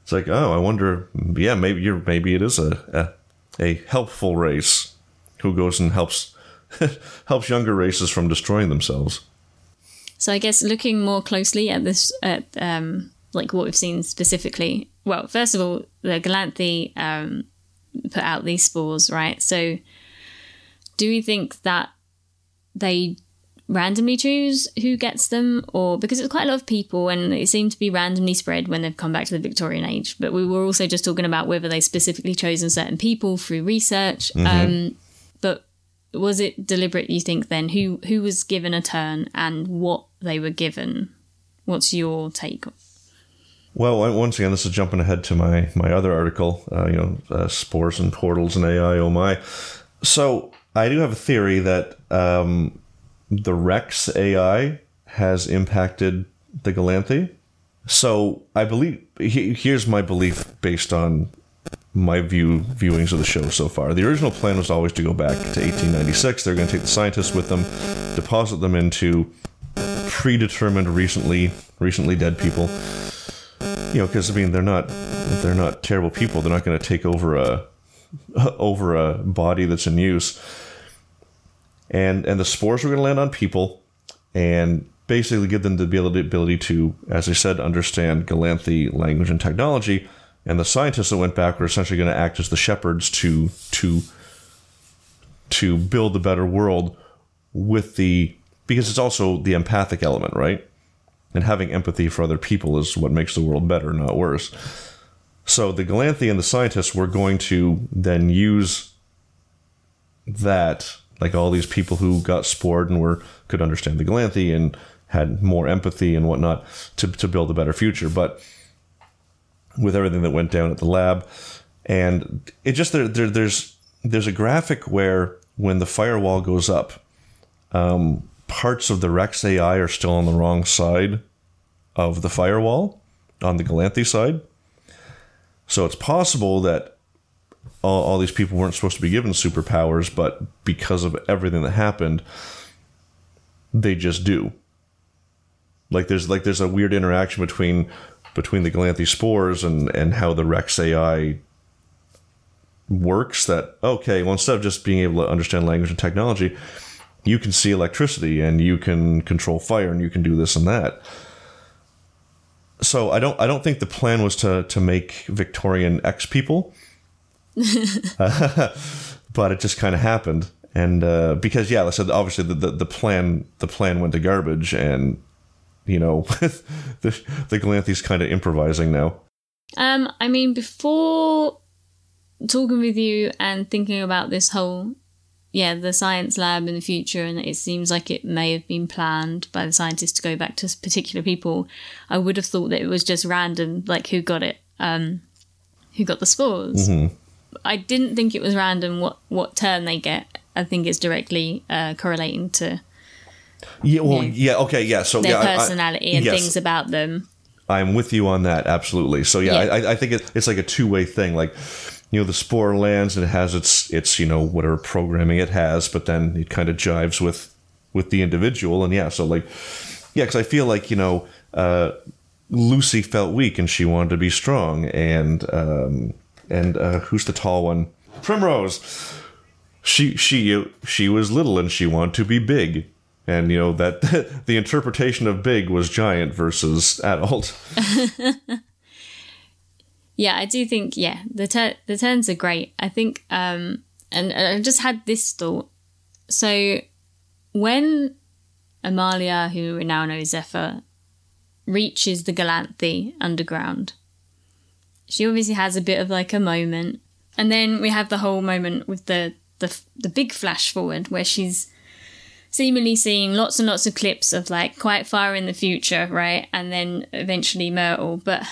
C: It's like, oh, I wonder. Yeah, maybe you're maybe it is a a, a helpful race who goes and helps *laughs* helps younger races from destroying themselves.
B: So I guess looking more closely at this, at um, like what we've seen specifically. Well, first of all, the Galanthi um, put out these spores, right? So, do we think that they randomly choose who gets them, or because it's quite a lot of people and it seemed to be randomly spread when they've come back to the Victorian age? But we were also just talking about whether they specifically chosen certain people through research. Mm-hmm. Um, but was it deliberate? You think then who who was given a turn and what they were given? What's your take?
C: Well, once again, this is jumping ahead to my my other article. Uh, you know, uh, spores and portals and AI. Oh my! So I do have a theory that um, the Rex AI has impacted the Galanthi. So I believe he, here's my belief based on my view viewings of the show so far. The original plan was always to go back to 1896. They're going to take the scientists with them, deposit them into predetermined, recently recently dead people. You know, because I mean, they're not they're not terrible people. They're not going to take over a *laughs* over a body that's in use. And and the spores were going to land on people, and basically give them the ability, ability to, as I said, understand Galanthi language and technology and the scientists that went back were essentially going to act as the shepherds to to to build a better world with the because it's also the empathic element, right? And having empathy for other people is what makes the world better, not worse. So the Galanthi and the scientists were going to then use that, like all these people who got spored and were could understand the Galanthi and had more empathy and whatnot to, to build a better future. But with everything that went down at the lab. And it just there, there there's there's a graphic where when the firewall goes up, um, parts of the Rex AI are still on the wrong side of the firewall, on the Galanthi side. So it's possible that all, all these people weren't supposed to be given superpowers, but because of everything that happened, they just do. Like there's like there's a weird interaction between between the Galanthi spores and, and how the Rex AI works that, okay, well, instead of just being able to understand language and technology, you can see electricity and you can control fire and you can do this and that. So I don't I don't think the plan was to to make Victorian X people, uh, *laughs* but it just kind of happened. And uh, because yeah, I said obviously the, the, the plan the plan went to garbage, and you know, *laughs* the the Galanthi's kind of improvising now.
B: Um, I mean, before talking with you and thinking about this whole, yeah, the science lab in the future, and it seems like it may have been planned by the scientists to go back to particular people. I would have thought that it was just random, like who got it, um, who got the spores. Mm-hmm. I didn't think it was random what what turn they get. I think it's directly uh, correlating to
C: yeah, well, you know, yeah, okay, yeah. So
B: their
C: yeah,
B: personality I, I, and yes. things about them.
C: I'm with you on that, absolutely. So yeah, yeah. I, I, think it, it's like a two way thing. Like, you know, the spore lands and it has its its you know whatever programming it has, but then it kind of jives with with the individual, and yeah, so like, yeah, because I feel like you know, uh, Lucy felt weak and she wanted to be strong, and um, and uh, who's the tall one? Primrose. She she she was little and she wanted to be big and you know that *laughs* the interpretation of big was giant versus adult. *laughs*
B: yeah, I do think yeah the ter- the turns are great. I think um and I just had this thought. So when Amalia, who we now know Zephyr, reaches the Galanthi underground, she obviously has a bit of like a moment, and then we have the whole moment with the the the big flash forward where she's seemingly seeing lots and lots of clips of like quite far in the future, right? And then eventually Myrtle. But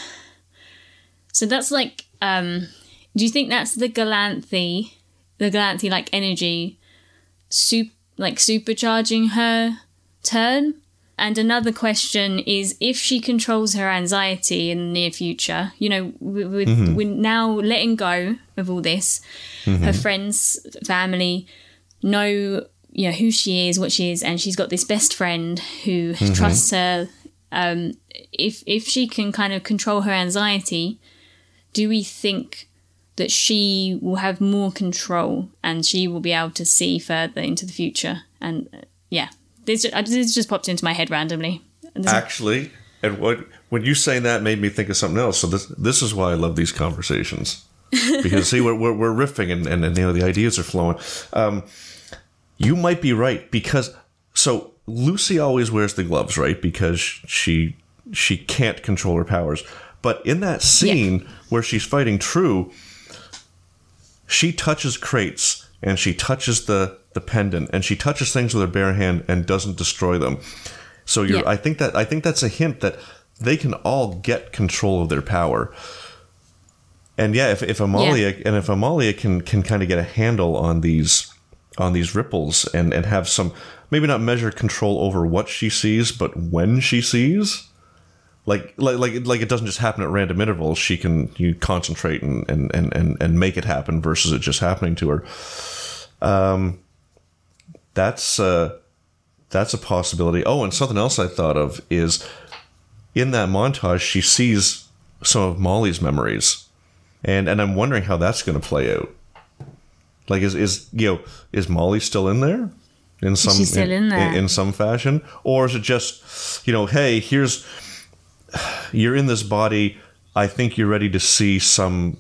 B: so that's like um do you think that's the Galanthi, the Galanthi like energy, sup- like supercharging her turn? And another question is if she controls her anxiety in the near future, you know, with,
C: Mm-hmm.
B: with now letting go of all this, her friends, family know, you know, who she is, what she is, and she's got this best friend who
C: Mm-hmm.
B: trusts her. Um, if if she can kind of control her anxiety, do we think that she will have more control and she will be able to see further into the future? And uh, yeah, this just, just popped into my head randomly.
C: Actually, and what when you saying that made me think of something else. So this this is why I love these conversations *laughs* because see we're, we're, we're riffing and, and, and you know the ideas are flowing. Um, you might be right because so Lucy always wears the gloves, right? Because she she can't control her powers. But in that scene where she's fighting True, she touches crates and she touches the the pendant and she touches things with her bare hand and doesn't destroy them. So you're
B: Yeah.
C: I think that I think that's a hint that they can all get control of their power. And yeah, if, if Amalia and if Amalia can can kind of get a handle on these on these ripples and and have some maybe not measure control over what she sees, but when she sees, like like like like it doesn't just happen at random intervals. She can you concentrate and and and and, and make it happen versus it just happening to her. Um, that's uh, that's a possibility. Oh, and something else I thought of is in that montage she sees some of Molly's memories, and and I'm wondering how that's going to play out. Like is is you know is Molly still in there? In some
B: in there.
C: in some fashion, or is it just you know, hey, here's you're in this body. I think you're ready to see some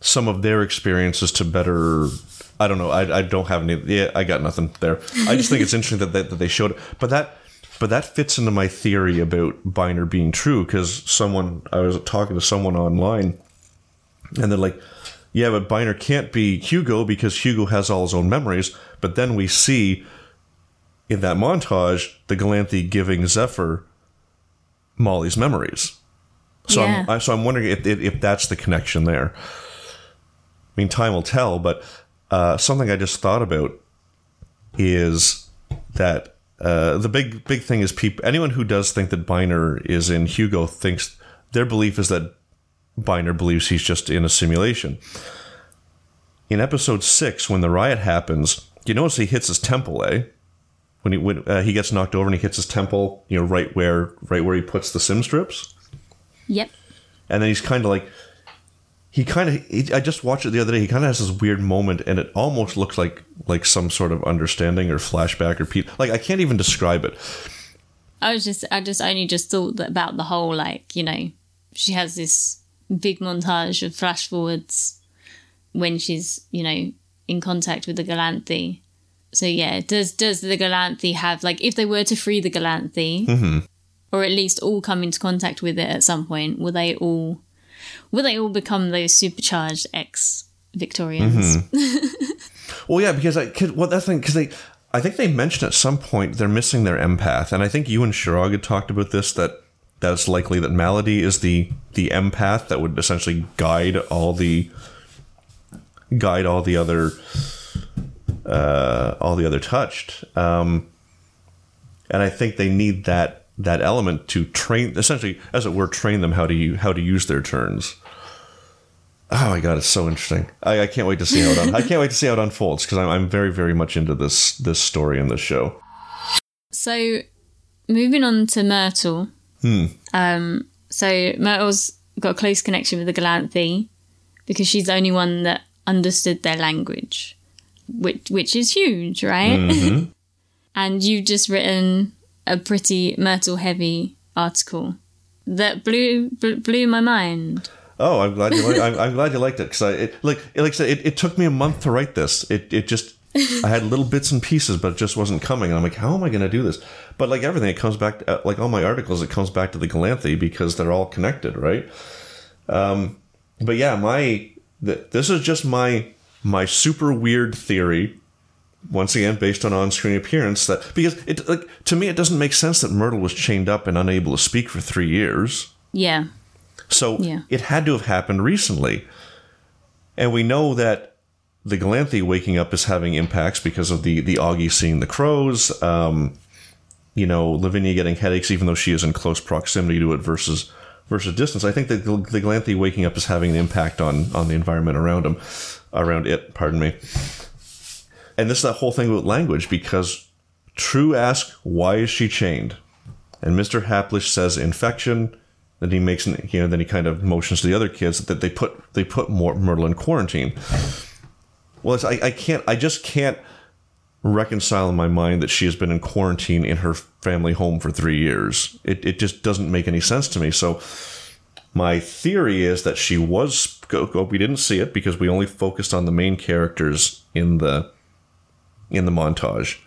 C: some of their experiences to better. I don't know. I, I don't have any. Yeah, I got nothing there. I just think it's interesting that they, that they showed it, but that but that fits into my theory about Biner being true because someone I was talking to someone online, and they're like, "Yeah, but Biner can't be Hugo because Hugo has all his own memories." But then we see in that montage the Galanthi giving Zephyr Molly's memories. So
B: Yeah.
C: I'm I, so I'm wondering if, if if that's the connection there. I mean, time will tell, but uh, something I just thought about is that uh, the big big thing is people. Anyone who does think that Biner is in Hugo thinks their belief is that Biner believes he's just in a simulation. In episode six, when the riot happens, you notice he hits his temple, eh? When he when uh, he gets knocked over and he hits his temple, you know, right where right where he puts the sim strips
B: Yep.
C: and then he's kind of like he kind of i just watched it the other day he kind of has this weird moment and it almost looks like like some sort of understanding or flashback or pe- like i can't even describe it
B: I was just, I just only just thought that about the whole, like, you know, she has this big montage of flash forwards when she's, you know, in contact with the Galanthi. So yeah, does does the Galanthi have like if they were to free the Galanthi, mm-hmm. or at least all come into contact with it at some point, will they all will they all become those supercharged ex Victorians? *laughs*
C: well yeah because i could well that's the thing because they i think they mentioned at some point they're missing their empath and i think you and Shirag had talked about this that that it's likely that Maladie is the the empath that would essentially guide all the guide all the other uh, all the other touched. Um, and I think they need that that element to train, essentially, as it were, train them how to how to use their turns. Oh my god, it's so interesting! I, I can't wait to see how it un- I can't wait to see how it unfolds because I'm, I'm very very much into this this story and this show.
B: So, moving on to Myrtle. Um, so Myrtle's got a close connection with the Galanthi because she's the only one that understood their language, which which is huge, right? *laughs* and you've just written a pretty Myrtle heavy article that blew blew, blew my mind.
C: Oh, I'm glad you like. I'm, *laughs* I'm glad you liked it because I it, like it, like I said, it, it took me a month to write this. It it just I had little bits and pieces, but it just wasn't coming. And I'm like, how am I going to do this? But like everything, it comes back. To, uh, like all my articles, it comes back to the Galanthi because they're all connected, right? Um, but yeah, my th- this is just my my super weird theory. Once again, based on on-screen appearance, that because it like to me, it doesn't make sense that Myrtle was chained up and unable to speak for three years.
B: Yeah,
C: So
B: Yeah.
C: it had to have happened recently. and we know that the Galanthi waking up is having impacts because of the the Augie seeing the crows. Um, you know, Lavinia getting headaches even though she is in close proximity to it versus versus distance. I think that the, the Galanthi waking up is having an impact on on the environment around him, around it. Pardon me. And this is that whole thing about language because True asks why is she chained, and Mister Haplish says infection. Then he makes, you know, then he kind of motions to the other kids that they put they put Myrtle in quarantine. Well, I, I can't, I just can't reconcile in my mind that she has been in quarantine in her family home for three years. It, it just doesn't make any sense to me. So my theory is that she was, we didn't see it because we only focused on the main characters in the, in the montage.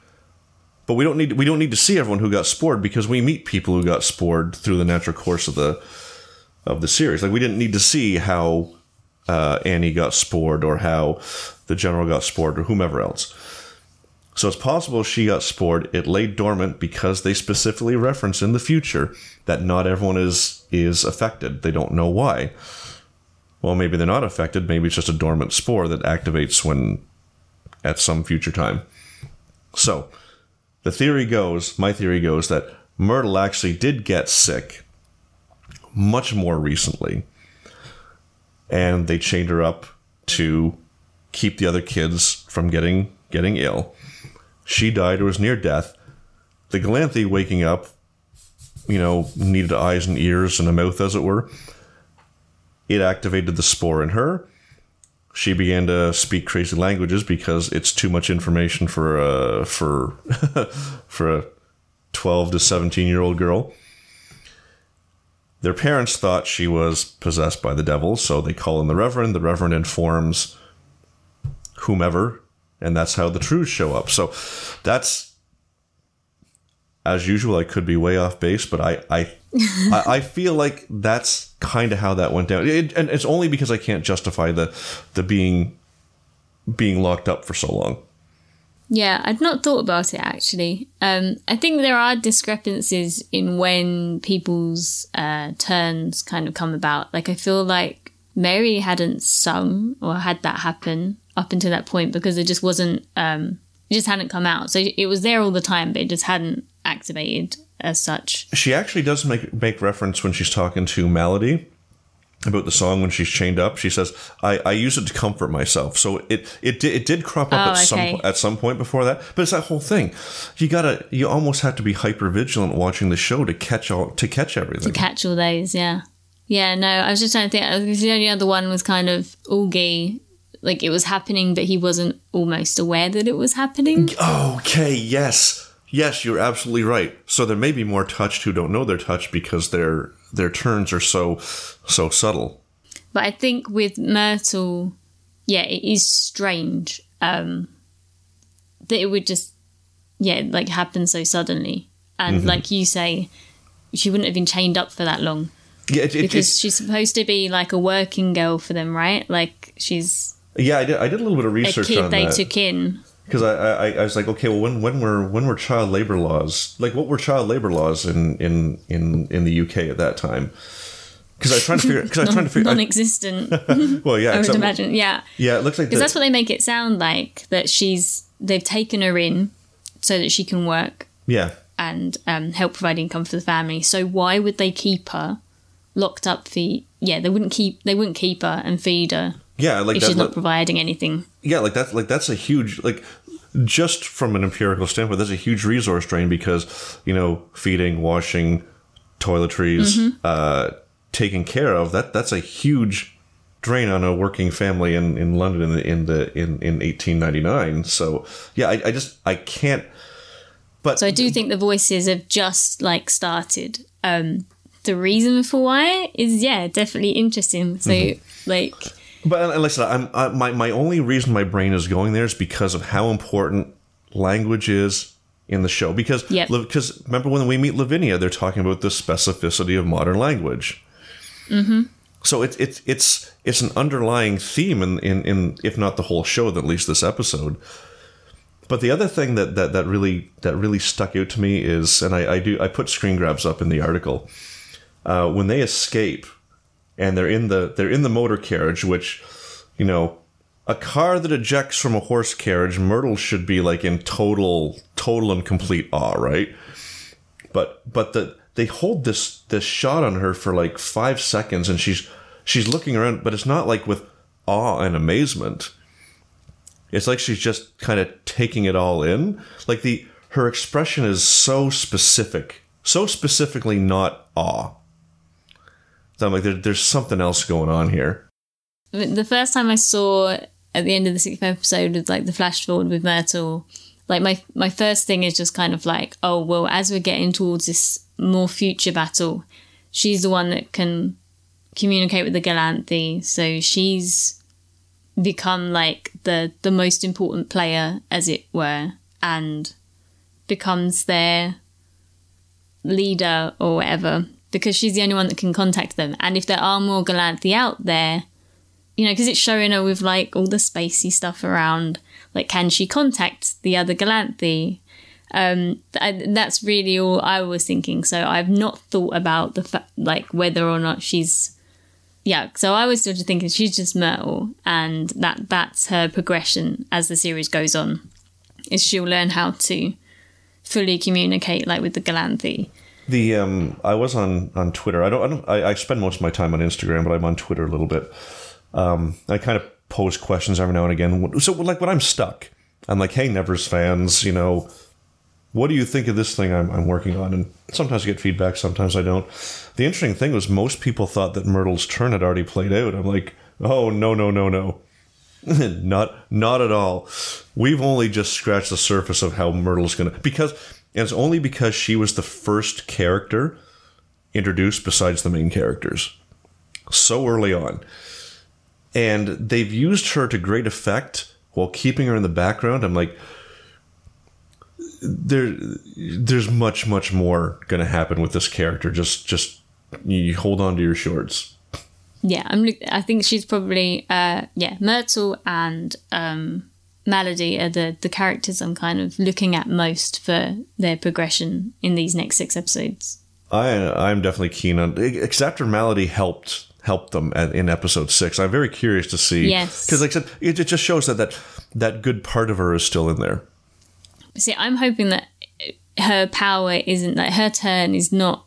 C: But we don't need we don't need to see everyone who got spored because we meet people who got spored through the natural course of the of the series. Like we didn't need to see how uh, Annie got spored or how the general got spored or whomever else. So it's possible she got spored. It lay dormant because they specifically reference in the future that not everyone is is affected. They don't know why. Well, maybe they're not affected. Maybe it's just a dormant spore that activates when at some future time. So the theory goes, my theory goes that Myrtle actually did get sick much more recently. And they chained her up to keep the other kids from getting getting ill. She died or was near death. The Galanthi waking up, you know, needed eyes and ears and a mouth, as it were. It activated the spore in her she began to speak crazy languages because it's too much information for a for *laughs* for a 12 to 17 year old girl. Their parents thought she was possessed by the devil, so they call in the reverend. The reverend informs whomever, and that's how the truths show up. So that's as usual. I could be way off base, but I I *laughs* I, feel like that's kind of how that went down, it, and it's only because I can't justify the the being being locked up for so long.
B: Yeah, I'd not thought about it actually. Um, I think there are discrepancies in when people's uh, turns kind of come about. Like, I feel like Mary hadn't sung or had that happen up until that point because it just wasn't, um, it just hadn't come out. So it was there all the time, but it just hadn't activated as such.
C: She actually does make make reference when she's talking to Melody about the song when she's chained up. She says, "I, I use it to comfort myself." So it it did, it did crop up
B: oh,
C: at
B: okay.
C: some at some point before that. But it's that whole thing. You gotta you almost have to be hyper vigilant watching the show to catch all to catch everything.
B: To catch all those, yeah, yeah. No, I was just trying to think. Uh, the only other one was kind of Augie. Like it was happening, but he wasn't almost aware that it was happening.
C: Okay, yes. Yes, you're absolutely right. So there may be more touched who don't know they're touched because their their turns are so so subtle.
B: But I think with Myrtle, yeah, it is strange um, that it would just yeah like happen so suddenly, and mm-hmm. like you say, she wouldn't have been chained up for that long.
C: Yeah, it, it,
B: because she's supposed to be like a working girl for them, right? Like she's
C: yeah. I did. I did a little bit of research
B: a kid
C: on
B: they
C: that.
B: took in
C: because I, I, I was like, okay, well, when when were when were child labor laws? Like, what were child labor laws in in in in the UK at that time? Because I was trying to figure. Because I was trying to figure. *laughs*
B: Non-existent. *laughs*
C: well, yeah,
B: I would imagine. Yeah.
C: Yeah, it looks like
B: because that's what they make it sound like that she's they've taken her in so that she can work.
C: Yeah.
B: And um, help provide income for the family. So why would they keep her locked up for? Yeah, they wouldn't keep they wouldn't keep her and feed her.
C: Yeah, like
B: if she's not providing anything.
C: Yeah, like that's like that's a huge like just from an empirical standpoint, that's a huge resource drain because you know feeding, washing, toiletries, mm-hmm. uh, taking care of that that's a huge drain on a working family in, in London in the, in the in in 1899. So yeah, I, I just I can't. But
B: so I do think the voices have just like started. Um, the reason for why is yeah definitely interesting. So mm-hmm. like
C: but and listen, I'm I, my my only reason my brain is going there is because of how important language is in the show. Because because remember when we meet Lavinia, they're talking about the specificity of modern language.
B: Mm-hmm.
C: So it's it's it's it's an underlying theme in, in in if not the whole show, at least this episode. But the other thing that, that, that really that really stuck out to me is, and I, I do I put screen grabs up in the article. Uh, when they escape and they're in the they're in the motor carriage, which you know, a car that ejects from a horse carriage, Myrtle should be like in total, total and complete awe, right? But but the they hold this this shot on her for like five seconds, and she's she's looking around, but it's not like with awe and amazement. It's like she's just kind of taking it all in. Like the her expression is so specific, so specifically not awe. So I'm like, there, there's something else going on here.
B: The first time I saw at the end of the sixth episode of like the flash forward with Myrtle, like my my first thing is just kind of like, oh well, as we're getting towards this more future battle, she's the one that can communicate with the Galanthi, so she's become like the the most important player, as it were, and becomes their leader or whatever because she's the only one that can contact them. And if there are more Galanthi out there, you know, because it's showing her with like all the spacey stuff around, like can she contact the other Galanthi? Um, th- that's really all I was thinking. So I've not thought about the fact, like whether or not she's, yeah. So I was sort of thinking she's just Myrtle, and that that's her progression as the series goes on. Is she'll learn how to fully communicate like with the Galanthi.
C: The um, I was on on Twitter. I don't. I don't. I, I spend most of my time on Instagram, but I'm on Twitter a little bit. Um, I kind of pose questions every now and again. So, like when I'm stuck, I'm like, "Hey, Nevers fans, you know, what do you think of this thing I'm, I'm working on?" And sometimes I get feedback, sometimes I don't. The interesting thing was most people thought that Myrtle's turn had already played out. I'm like, "Oh no, no, no, no." *laughs* not not at all. We've only just scratched the surface of how Myrtle's gonna because and it's only because she was the first character introduced besides the main characters so early on. And they've used her to great effect while keeping her in the background. I'm like, there, there's much, much more going to happen with this character. Just, just you hold on to your shorts.
B: Yeah, I'm. I think she's probably, uh, yeah, Myrtle and um, Melody are the the characters I'm kind of looking at most for their progression in these next six episodes.
C: I I'm definitely keen on except for Melody helped helped them at, in episode six. I'm very curious to see.
B: Yes,
C: because like I said, it, it just shows that that that good part of her is still in there.
B: See, I'm hoping that her power isn't that her turn is not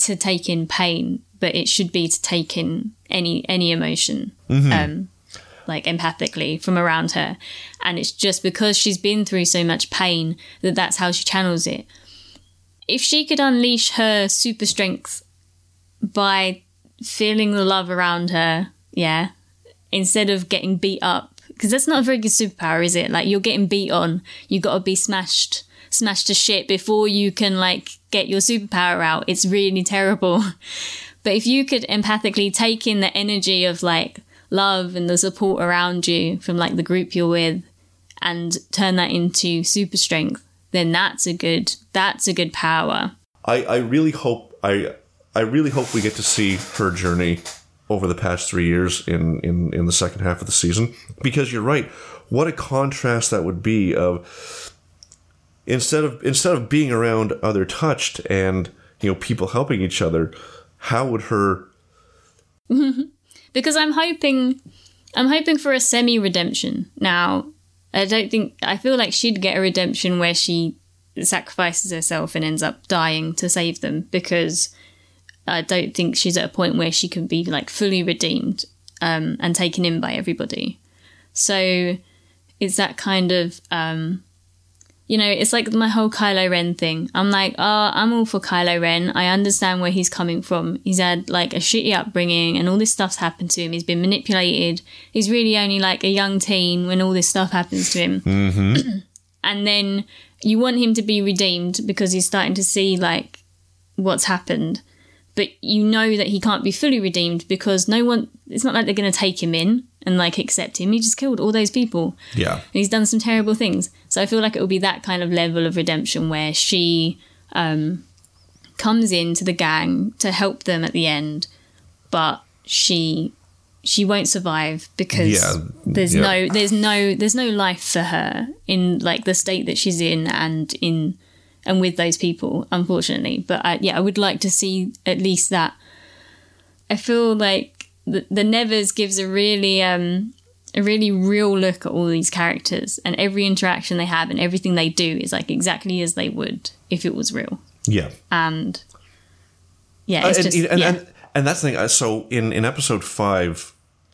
B: to take in pain, but it should be to take in any any emotion. Mm-hmm. Um, like empathically from around her. And it's just because she's been through so much pain that that's how she channels it. If she could unleash her super strength by feeling the love around her, yeah, instead of getting beat up, because that's not a very good superpower, is it? Like you're getting beat on, you got to be smashed, smashed to shit before you can like get your superpower out. It's really terrible. *laughs* But if you could empathically take in the energy of like love and the support around you from like the group you're with and turn that into super strength, then that's a good that's a good power.
C: I, I really hope I I really hope we get to see her journey over the past three years in, in, in the second half of the season. Because you're right. What a contrast that would be of instead of instead of being around other touched and you know people helping each other, how would her *laughs*
B: because I'm hoping I'm hoping for a semi redemption. Now, I don't think I feel like she'd get a redemption where she sacrifices herself and ends up dying to save them because I don't think she's at a point where she can be like fully redeemed um, and taken in by everybody. So it's that kind of um, you know, it's like my whole Kylo Ren thing. I'm like, oh, I'm all for Kylo Ren. I understand where he's coming from. He's had like a shitty upbringing and all this stuff's happened to him. He's been manipulated. He's really only like a young teen when all this stuff happens to him.
C: Mm-hmm. *clears throat*
B: and then you want him to be redeemed because he's starting to see like what's happened. But you know that he can't be fully redeemed because no one, it's not like they're going to take him in and like accept him. He just killed all those people.
C: Yeah.
B: And he's done some terrible things. So I feel like it will be that kind of level of redemption where she um, comes into the gang to help them at the end, but she she won't survive because
C: Yeah,
B: there's
C: yeah.
B: no there's no there's no life for her in like the state that she's in and in and with those people unfortunately but I, yeah i would like to see at least that i feel like the, the nevers gives a really um a really real look at all these characters and every interaction they have and everything they do is like exactly as they would if it was real.
C: Yeah.
B: And yeah, it's
C: and,
B: just
C: and,
B: yeah.
C: and, and that's the thing. uh, So in, in episode five,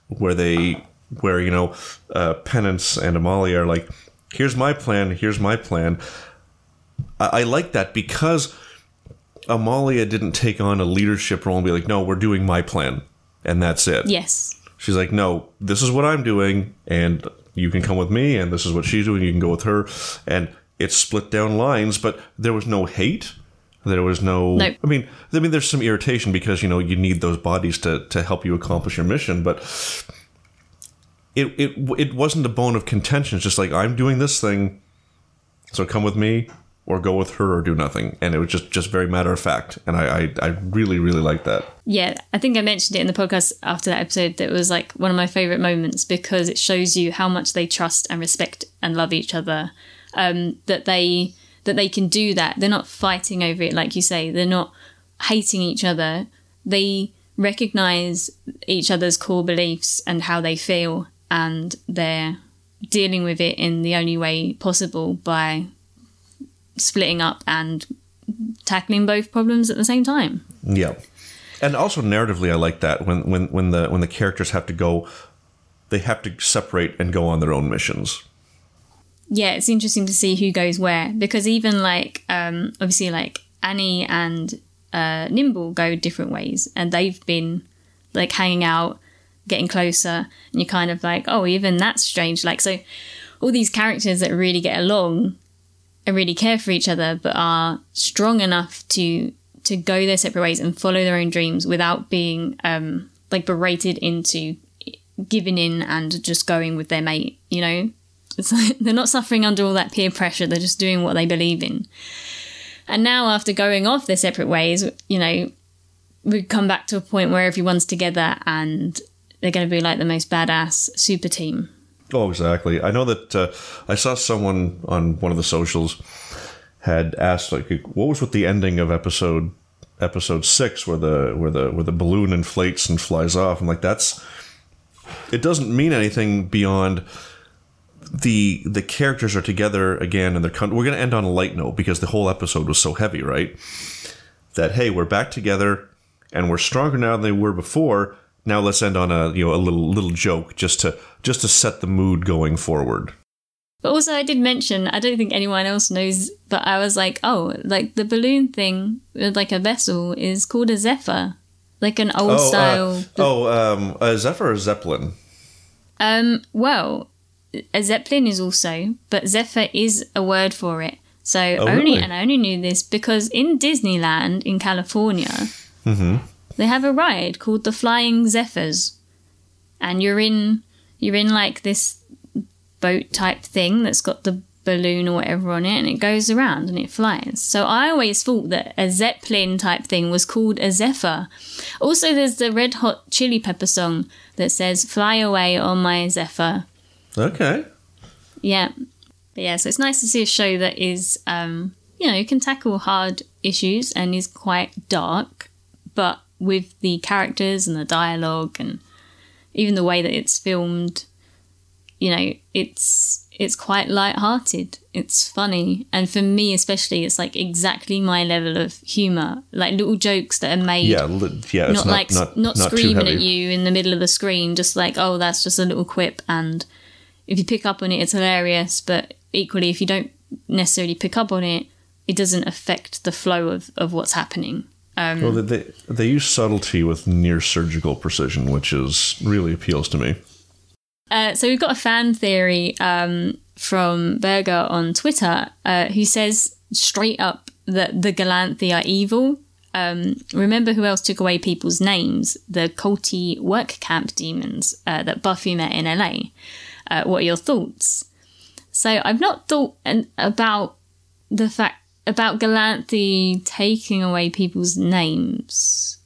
C: where they, where you know, uh, Penance and Amalia are like, "Here's my plan. Here's my plan." I, I like that because Amalia didn't take on a leadership role and be like, "No, we're doing my plan, and that's it."
B: yes.
C: She's like, "No, this is what I'm doing, and you can come with me, and this is what she's doing. You can go with her." And it's split down lines, but there was no hate. There was no.
B: No.
C: I mean, I mean, there's some irritation because you know you need those bodies to to help you accomplish your mission, but it it it wasn't a bone of contention. It's just like I'm doing this thing, so come with me or go with her or do nothing, and it was just just very matter of fact, and I I, I really really like that.
B: Yeah, I think I mentioned it in the podcast after that episode that was like one of my favorite moments because it shows you how much they trust and respect and love each other. Um, that they that they can do that. They're not fighting over it, like you say. They're not hating each other. They recognize each other's core beliefs and how they feel, and they're dealing with it in the only way possible by splitting up and tackling both problems at the same time.
C: Yeah, and also narratively, I like that when when when the when the characters have to go, they have to separate and go on their own missions.
B: yeah, it's interesting to see who goes where because even like um, obviously like Annie and uh, Nimble go different ways, and they've been like hanging out, getting closer, and you're kind of like, oh, even that's strange. Like so, all these characters that really get along really care for each other, but are strong enough to to go their separate ways and follow their own dreams without being um, like berated into giving in and just going with their mate. You know, *laughs* like they're not suffering under all that peer pressure. They're just doing what they believe in. And now, after going off their separate ways, you know, we've come back to a point where everyone's together and they're going to be like the most badass super team.
C: Oh, exactly. I know that uh, I saw someone on one of the socials had asked like, what was with the ending of episode episode six, where the where the where the balloon inflates and flies off. I'm like, that's it doesn't mean anything beyond the the characters are together again and they're con- we're going to end on a light note because the whole episode was so heavy right that hey we're back together and we're stronger now than they were before now let's end on a you know a little little joke just to just to set the mood going forward
B: But also, I did mention, I don't think anyone else knows, but I was like, oh, like the balloon thing, like a vessel, is called a Zephyr. Like an old
C: oh
B: style.
C: uh, oh um a zephyr or a zeppelin
B: Um, well, a Zeppelin is also, but Zephyr is a word for it. So only,
C: Oh, really?
B: and I only knew this because in Disneyland in California,
C: Mm-hmm.
B: They have a ride called the Flying Zephyrs, and you're in you're in like this boat type thing that's got the balloon or whatever on it, and it goes around and it flies. So I always thought that a Zeppelin type thing was called a Zephyr. Also, there's the Red Hot Chili Pepper song that says "Fly away on my Zephyr."
C: okay
B: Yeah. But yeah, so it's nice to see a show that is, um, you know, can tackle hard issues and is quite dark, but with the characters and the dialogue and even the way that it's filmed, you know, it's it's quite light-hearted. It's funny, and for me especially, it's like exactly my level of humor, like little jokes that are made
C: yeah li- yeah
B: not,
C: not
B: like
C: not,
B: not,
C: not
B: screaming at you in the middle of the screen, just like oh that's just a little quip, and if you pick up on it, it's hilarious. But equally, if you don't necessarily pick up on it, it doesn't affect the flow of of what's happening. Um,
C: well, they, they they use subtlety with near surgical precision, which is really appeals to me.
B: Uh, so we've got a fan theory um, from Berger on Twitter uh, who says straight up that the Galanthi are evil. Um, remember who else took away people's names? The culty work camp demons uh, that Buffy met in LA. Uh, what are your thoughts? So I've not thought an, about the fact about Galanthi taking away people's names.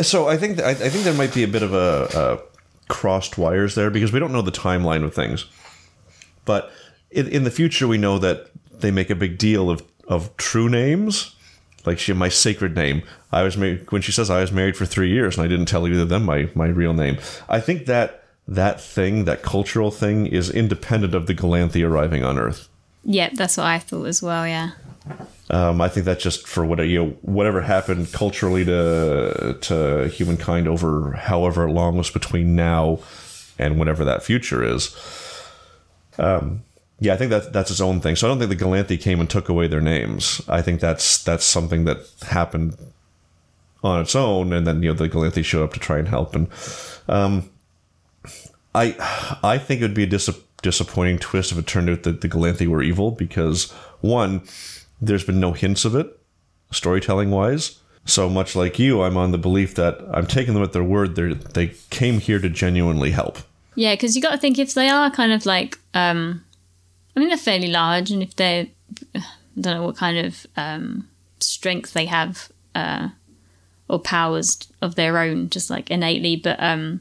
C: So I think I, think there might be a bit of a, a crossed wires there because we don't know the timeline of things. But in, in the future, we know that they make a big deal of of true names. Like she, my sacred name. I was married when she says I was married for three years and I didn't tell either of them my my real name. I think that that thing, that cultural thing, is independent of the Galanthi arriving on Earth.
B: Yeah, that's what I thought as well. Yeah.
C: Um, I think that's just for what you know, whatever happened culturally to to humankind over however long was between now and whenever that future is. Um, yeah, I think that that's its own thing. So I don't think the Galanthi came and took away their names. I think that's that's something that happened on its own, and then you know the Galanthi showed up to try and help. And um, I I think it would be a dis- disappointing twist if it turned out that the Galanthi were evil because one, there's been no hints of it, storytelling wise. So much like you, I'm on the belief that I'm taking them at their word. They they came here to genuinely help.
B: Yeah, because you got to think if they are kind of like, um, I mean, they're fairly large, and if they're, I don't know what kind of um, strength they have uh, or powers of their own, just like innately. But um,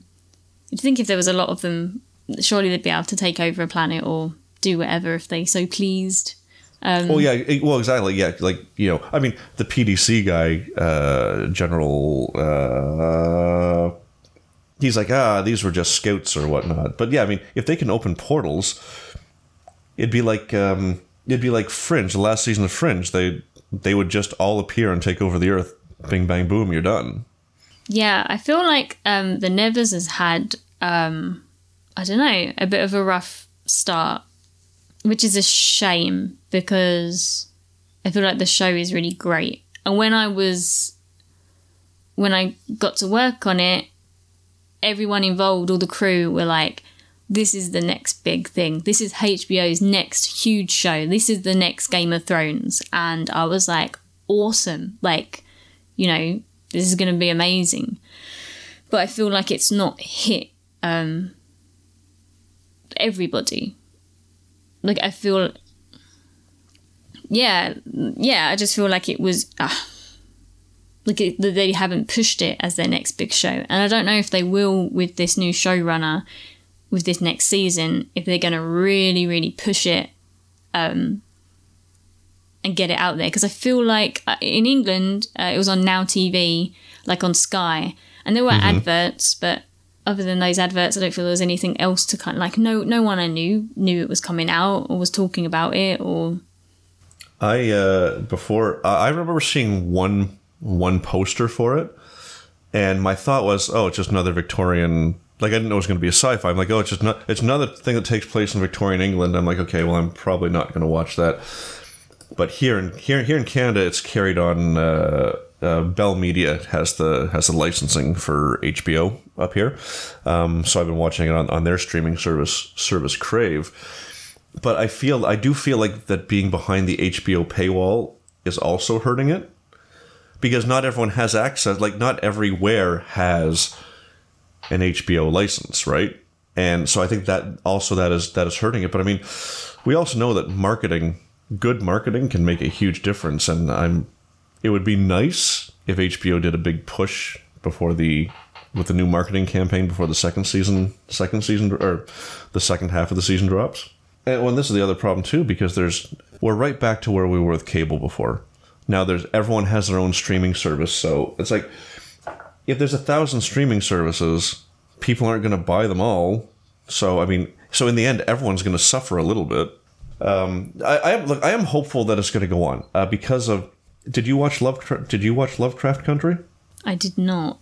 B: you'd think if there was a lot of them, surely they'd be able to take over a planet or do whatever if they so pleased. Um,
C: well, yeah, it- well, exactly, yeah. Like you know, I mean, the PDC guy, uh, General, uh, he's like, ah, these were just scouts or whatnot. But yeah, I mean, if they can open portals, it'd be like, um, it'd be like Fringe, the last season of Fringe. They they would just all appear and take over the Earth. Bing bang boom, you're done.
B: Yeah, I feel like um, the Nevers has had, um, I don't know, a bit of a rough start, which is a shame because I feel like the show is really great. And when I was, when I got to work on it, everyone involved, all the crew were like, this is the next big thing. This is HBO's next huge show. This is the next Game of Thrones. And I was like, awesome. Like, you know, this is going to be amazing. But I feel like it's not hit um, everybody. Like I feel, yeah, yeah. I just feel like it was, ah, like it, they haven't pushed it as their next big show, and I don't know if they will with this new showrunner, with this next season, if they're going to really, really push it. Um, and get it out there because I feel like uh, in England uh, it was on Now TV, like on Sky, and there were adverts, but other than those adverts, I don't feel there was anything else to kind of like. No, no one I knew knew it was coming out or was talking about it or.
C: I uh, before I remember seeing one one poster for it, and my thought was, oh, it's just another Victorian. Like I didn't know it was going to be a sci-fi. I'm like, oh, it's just not. It's another thing that takes place in Victorian England. I'm like, okay, well, I'm probably not going to watch that. But here in here here in Canada, it's carried on. Uh, uh, Bell Media has the has the licensing for HBO up here, um, so I've been watching it on, on their streaming service service Crave. But I feel I do feel like that being behind the HBO paywall is also hurting it because not everyone has access. Like not everywhere has an HBO license, right? And so I think that also that is that is hurting it. But I mean, we also know that marketing, good marketing, can make a huge difference. And I'm, it would be nice if HBO did a big push before the with the new marketing campaign before the second season, second season or the second half of the season drops. And well, this is the other problem too because there's we're right back to where we were with cable before. Now there's everyone has their own streaming service, so it's like if there's a thousand streaming services, people aren't going to buy them all. So I mean, so in the end, everyone's going to suffer a little bit. Um, I, I am look, I am hopeful that it's going to go on uh, because of. Did you watch Lovecraft? Did you watch Lovecraft Country?
B: I did not.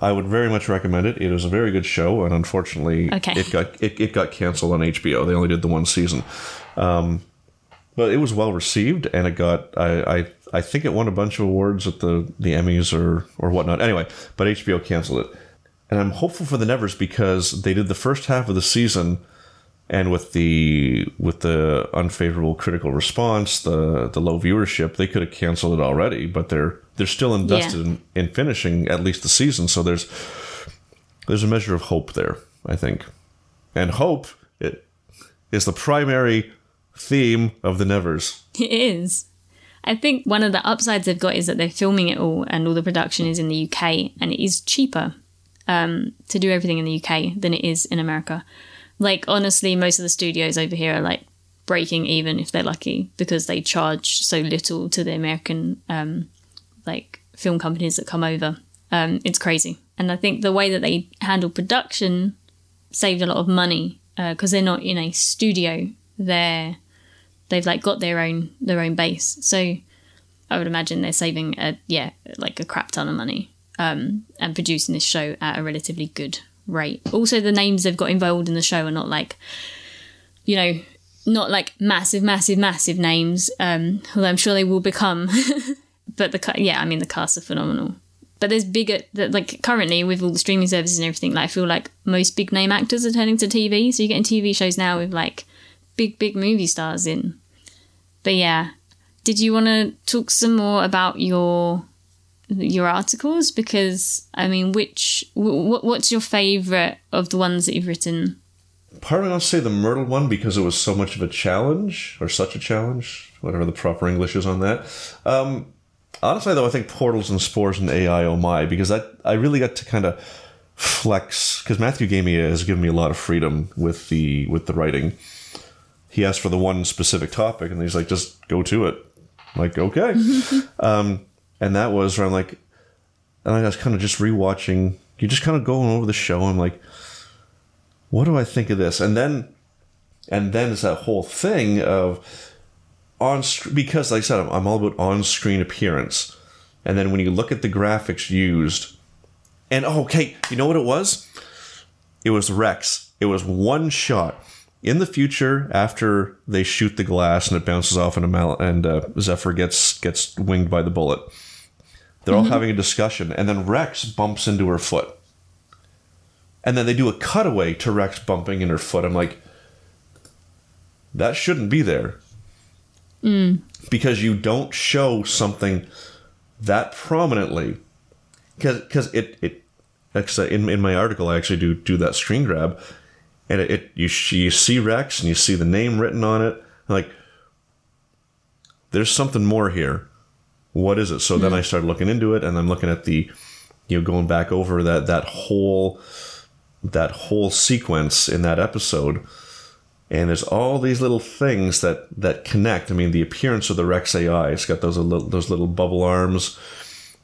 C: I would very much recommend it. It is a very good show, and unfortunately,
B: Okay.
C: it got it, it got canceled on HBO. They only did the one season, um, but it was well received, and it got I, I I think it won a bunch of awards at the the Emmys or or whatnot. Anyway, but HBO canceled it, and I'm hopeful for the Nevers because they did the first half of the season, and with the with the unfavorable critical response, the the low viewership, they could have canceled it already. But they're they're still invested in, in finishing at least the season, so there's there's a measure of hope there, I think, and hope it is the primary theme of the Nevers.
B: It is. I think one of the upsides they've got is that they're filming it all and all the production is in the UK and it is cheaper um, to do everything in the UK than it is in America. Like, honestly, most of the studios over here are like breaking even if they're lucky because they charge so little to the American um, like film companies that come over. Um, it's crazy. And I think the way that they handle production saved a lot of money because they're not in a studio. They're they've like got their own their own base. So I would imagine they're saving a yeah like a crap ton of money um, and producing this show at a relatively good rate. Also, the names they've got involved in the show are not like you know not like massive, massive, massive names. Um, although I'm sure they will become. *laughs* but the yeah, I mean the cast are phenomenal. But there's bigger that like currently with all the streaming services and everything. Like I feel like most big name actors are turning to TV. So you're getting TV shows now with like big, big movie stars in. But yeah, did you want to talk some more about your your articles? Because I mean, which what what's your favorite of the ones that you've written?
C: part of me wants to say the Myrtle one because it was so much of a challenge, or such a challenge, whatever the proper English is on that. Um, honestly, though, I think Portals and Spores and AI Oh My, because that I really got to kind of flex because Matthew gave me has given me a lot of freedom with the with the writing. He asked for the one specific topic, and he's like, "Just go to it." I'm like, okay, *laughs* um, and that was where I'm like, and I was kind of just rewatching. You're just kind of going over the show. I'm like, what do I think of this? And then, and then it's that whole thing of on because, like I said, I'm all about on-screen appearance. And then when you look at the graphics used, and oh, okay, you know what it was? It was Rex. It was one shot. In the future, after they shoot the glass and it bounces off and, Mal- and uh, Zephyr gets gets winged by the bullet, they're mm-hmm. all having a discussion, and then Rex bumps into her foot and then they do a cutaway to Rex bumping in her foot. I'm like, that shouldn't be there.
B: Mm.
C: Because you don't show something that prominently. Because it, it, actually, in, in my article, I actually do do that screen grab. And it, it you, you see Rex and you see the name written on it. like, there's something more here. What is it? So mm. then I started looking into it and I'm looking at the, you know, going back over that, that whole that whole sequence in that episode and there's all these little things that that connect. I mean, the appearance of the Rex AI, it's got those little, those little bubble arms.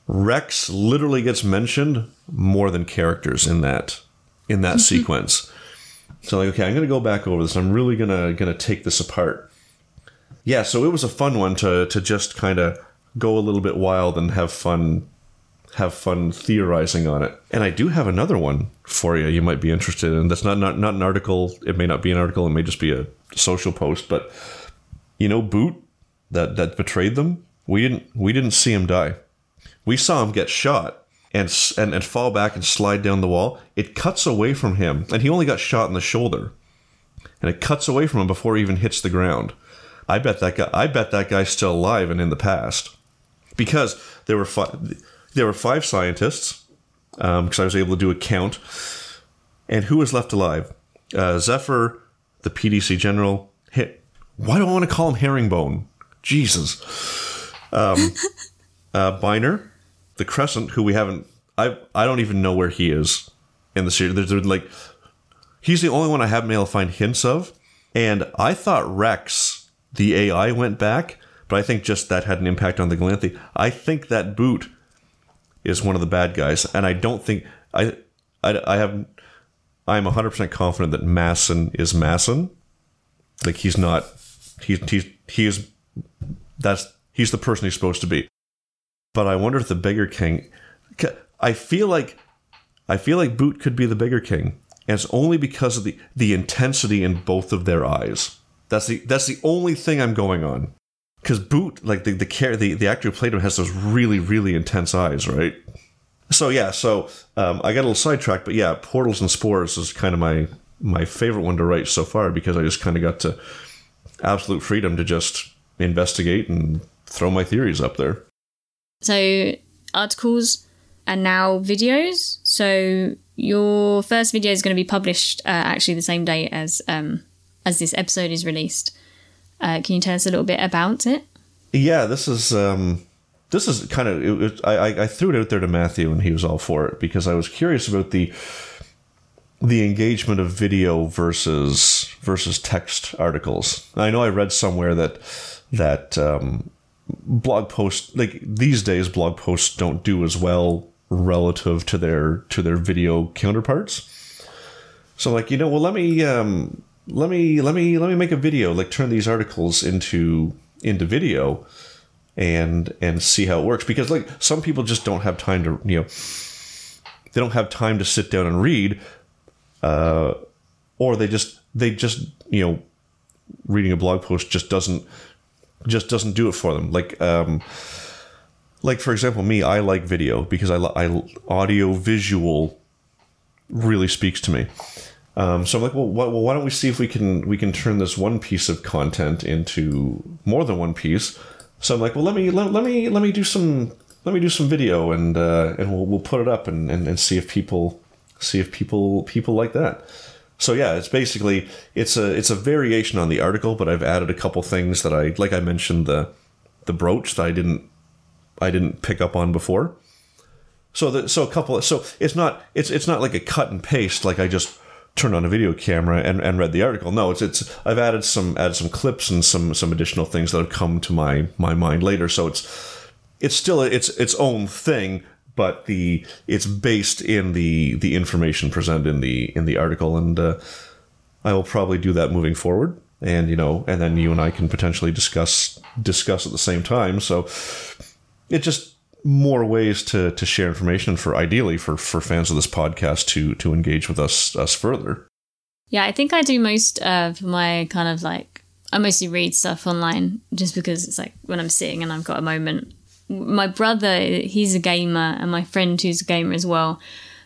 C: Rex literally gets mentioned more than characters in that in that mm-hmm. sequence. So like, okay, I'm gonna go back over this. I'm really gonna gonna take this apart. Yeah, so it was a fun one to to just kind of go a little bit wild and have fun have fun theorizing on it. And I do have another one for you you might be interested in. That's not, not, not an article. It may not be an article. It may just be a social post. But you know, Boot that that betrayed them. We didn't we didn't see him die. We saw him get shot and and and fall back and slide down the wall. It cuts away from him, and he only got shot in the shoulder. And it cuts away from him before he even hits the ground. I bet that guy. I bet that guy's still alive and in the past, because there were five there were five scientists because um, I was able to do a count. And who was left alive? Uh, Zephyr, the PDC general. Hit. Why do I want to call him Herringbone? Jesus. Um, *laughs* uh, Byner, the Crescent, who we haven't. I I don't even know where he is in the series. There's, there's like he's the only one I haven't been able to find hints of. And I thought Rex, the AI, went back, but I think just that had an impact on the Galanthi. I think that boot is one of the bad guys, and I don't think I I, I have I am 100% confident that Massen is Massen. Like he's not he's he's he is that's he's the person he's supposed to be. But I wonder if the bigger king I feel like I feel like Boot could be the bigger king. And it's only because of the the intensity in both of their eyes. That's the that's the only thing I'm going on because Boot, like the the care the, the actor who played him, has those really really intense eyes, right? So yeah, so um, I got a little sidetracked, but yeah, Portals and Spores is kind of my my favorite one to write so far because I just kind of got to absolute freedom to just investigate and throw my theories up there.
B: So articles and now videos. So your first video is going to be published uh, actually the same day as um, as this episode is released. Uh, can you tell us a little bit about it?
C: Yeah, this is um, this is kind of it, it, I, I threw it out there to Matthew and he was all for it because I was curious about the the engagement of video versus versus text articles. I know I read somewhere that that um, blog posts like these days blog posts don't do as well relative to their to their video counterparts. So like you know, well let me um, let me let me let me make a video, like turn these articles into into video, and and see how it works because like some people just don't have time to you know they don't have time to sit down and read, uh, or they just they just you know reading a blog post just doesn't just doesn't do it for them. Like um, like for example, me, I like video because I, I audio visual really speaks to me. Um, so I'm like, well, wh- well, why don't we see if we can we can turn this one piece of content into more than one piece? So I'm like, well, let me let, let me let me do some let me do some video and uh, and we'll we'll put it up and, and, and see if people see if people people like that. So yeah, it's basically it's a it's a variation on the article, but I've added a couple things that I like. I mentioned the the brooch that I didn't I didn't pick up on before. So the so a couple so it's not it's it's not like a cut and paste like I just turned on a video camera and, and read the article. No, it's it's I've added some added some clips and some some additional things that have come to my my mind later. So it's it's still its its own thing, but the it's based in the the information presented in the in the article, and uh, I will probably do that moving forward. And you know, and then you and I can potentially discuss discuss at the same time. So it just more ways to to share information for ideally for for fans of this podcast to to engage with us us further.
B: Yeah, I think I do most of my kind of like I mostly read stuff online just because it's like when I'm sitting and I've got a moment. My brother, he's a gamer, and my friend who's a gamer as well.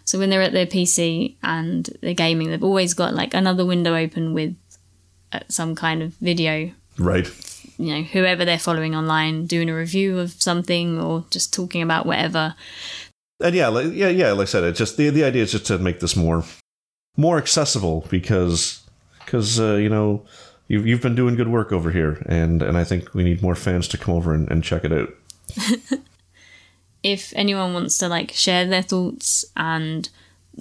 B: So when they're at their PC and they're gaming, they've always got like another window open with uh, some kind of video
C: Right.
B: You know whoever they're following online doing a review of something or just talking about whatever
C: and yeah, like, yeah, yeah. Like I said, it's just the the idea is just to make this more more accessible because because uh, you know you've you've been doing good work over here, and and I think we need more fans to come over and, and check it out. *laughs*
B: if anyone wants to like share their thoughts and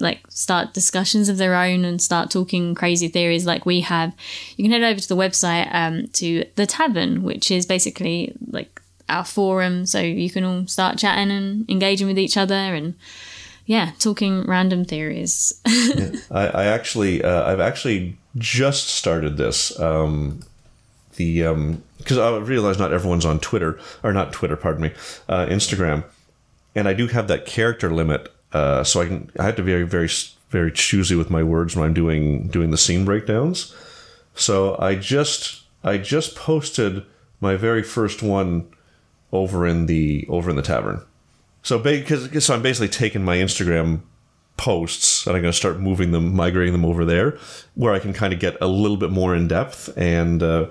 B: like start discussions of their own and start talking crazy theories like we have you can head over to the website um, to the tavern which is basically like our forum so you can all start chatting and engaging with each other and yeah talking random theories *laughs*
C: I, I actually uh, I've actually just started this. Um, the because I realize not everyone's on Twitter or not Twitter, pardon me, uh, Instagram, and I do have that character limit, uh, so I can I have to be very very very choosy with my words when I'm doing doing the scene breakdowns. So I just I just posted my very first one over in the over in the tavern. So because so I'm basically taking my Instagram posts and I'm going to start moving them, migrating them over there, where I can kind of get a little bit more in depth and. Uh,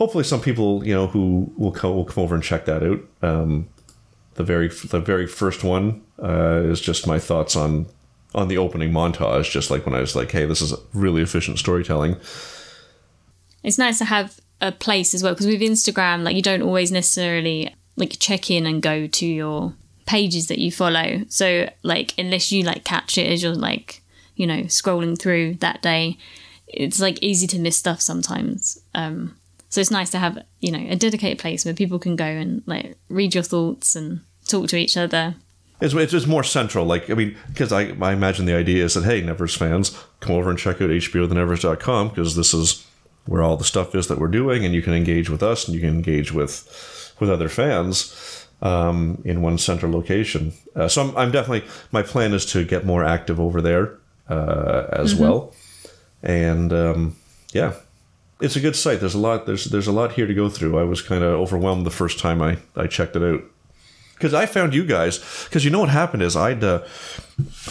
C: hopefully some people you know who will come will come over and check that out. Um, the very the very first one uh, is just my thoughts on on the opening montage, just like when I was like, "Hey, this is really efficient storytelling."
B: it's nice to have a place as well because with Instagram, like you don't always necessarily like check in and go to your pages that you follow. So like unless you like catch it as you're like you know scrolling through that day, it's like easy to miss stuff sometimes. Um, so it's nice to have you know a dedicated place where people can go and like read your thoughts and talk to each other.
C: It's, it's just more central. Like, I mean, because I, I imagine the idea is that, hey, Nevers fans, come over and check out HBOTheNevers.com because this is where all the stuff is that we're doing, and you can engage with us and you can engage with with other fans um, in one central location. Uh, so I'm, I'm definitely, my plan is to get more active over there uh, as well. And um, yeah, it's a good site. There's a lot. There's there's a lot here to go through. I was kind of overwhelmed the first time I I checked it out because I found you guys. Because you know what happened is I'd uh,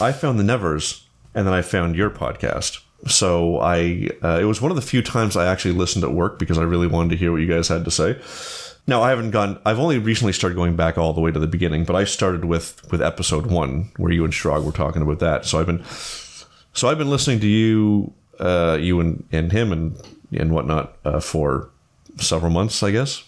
C: I found the Nevers and then I found your podcast. So I uh, it was one of the few times I actually listened at work because I really wanted to hear what you guys had to say. Now I haven't gone. I've only recently started going back all the way to the beginning, but I started with with episode one where you and Strog were talking about that. So I've been so I've been listening to you, uh, you and and him and and whatnot uh, for several months, I guess.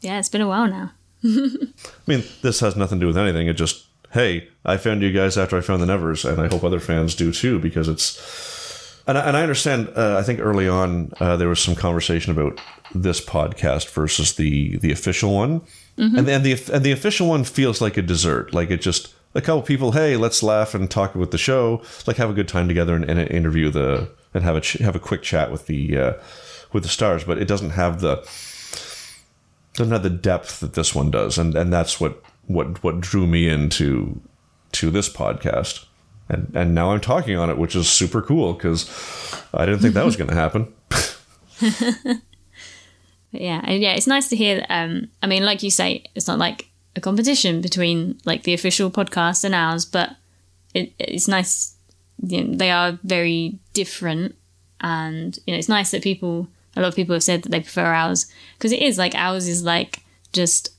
B: Yeah, it's been a while now. *laughs*
C: I mean, this has nothing to do with anything. It just, hey, I found you guys after I found the Nevers, and I hope other fans do too, because it's. And I, and I understand. Uh, I think early on uh, there was some conversation about this podcast versus the the official one, and then the and the official one feels like a dessert. Like it just a couple people, hey, let's laugh and talk with the show, like have a good time together and, and interview the and have a ch- have a quick chat with the uh, with the stars. But it doesn't have the doesn't have the depth that this one does, and and that's what what what drew me into to this podcast. And and now I'm talking on it, which is super cool because I didn't think that was *laughs* going to happen. *laughs*
B: Yeah, and yeah, it's nice to hear. Um, I mean, like you say, it's not like a competition between like the official podcast and ours, but it, it's nice. You know, they are very different, and you know, it's nice that people. A lot of people have said that they prefer ours because it is like ours is like just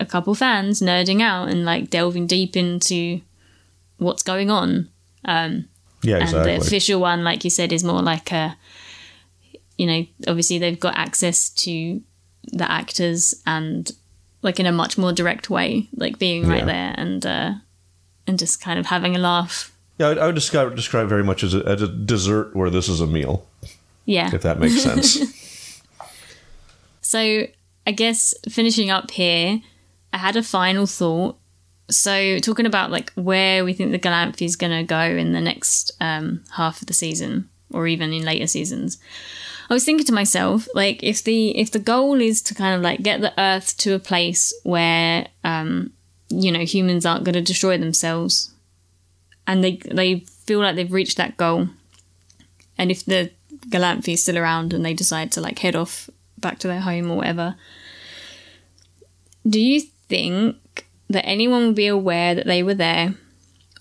B: a couple fans nerding out and like delving deep into what's going on. Um,
C: Yeah,
B: and
C: exactly.
B: the official one, like you said, is more like a, you know, obviously they've got access to the actors and like in a much more direct way, like being right
C: Yeah.
B: there and uh, and just kind of having a laugh.
C: yeah, I would, I would describe describe very much as a, as a dessert where this is a meal,
B: Yeah.
C: if that makes sense. *laughs*
B: So I guess finishing up here, I had a final thought. So talking about like where we think the Galanthi is going to go in the next um, half of the season, or even in later seasons. I was thinking to myself, like, if the if the goal is to kind of like get the Earth to a place where, um, you know, humans aren't going to destroy themselves, and they they feel like they've reached that goal, and if the Galanthi is still around and they decide to like head off back to their home or whatever, do you think that anyone would be aware that they were there,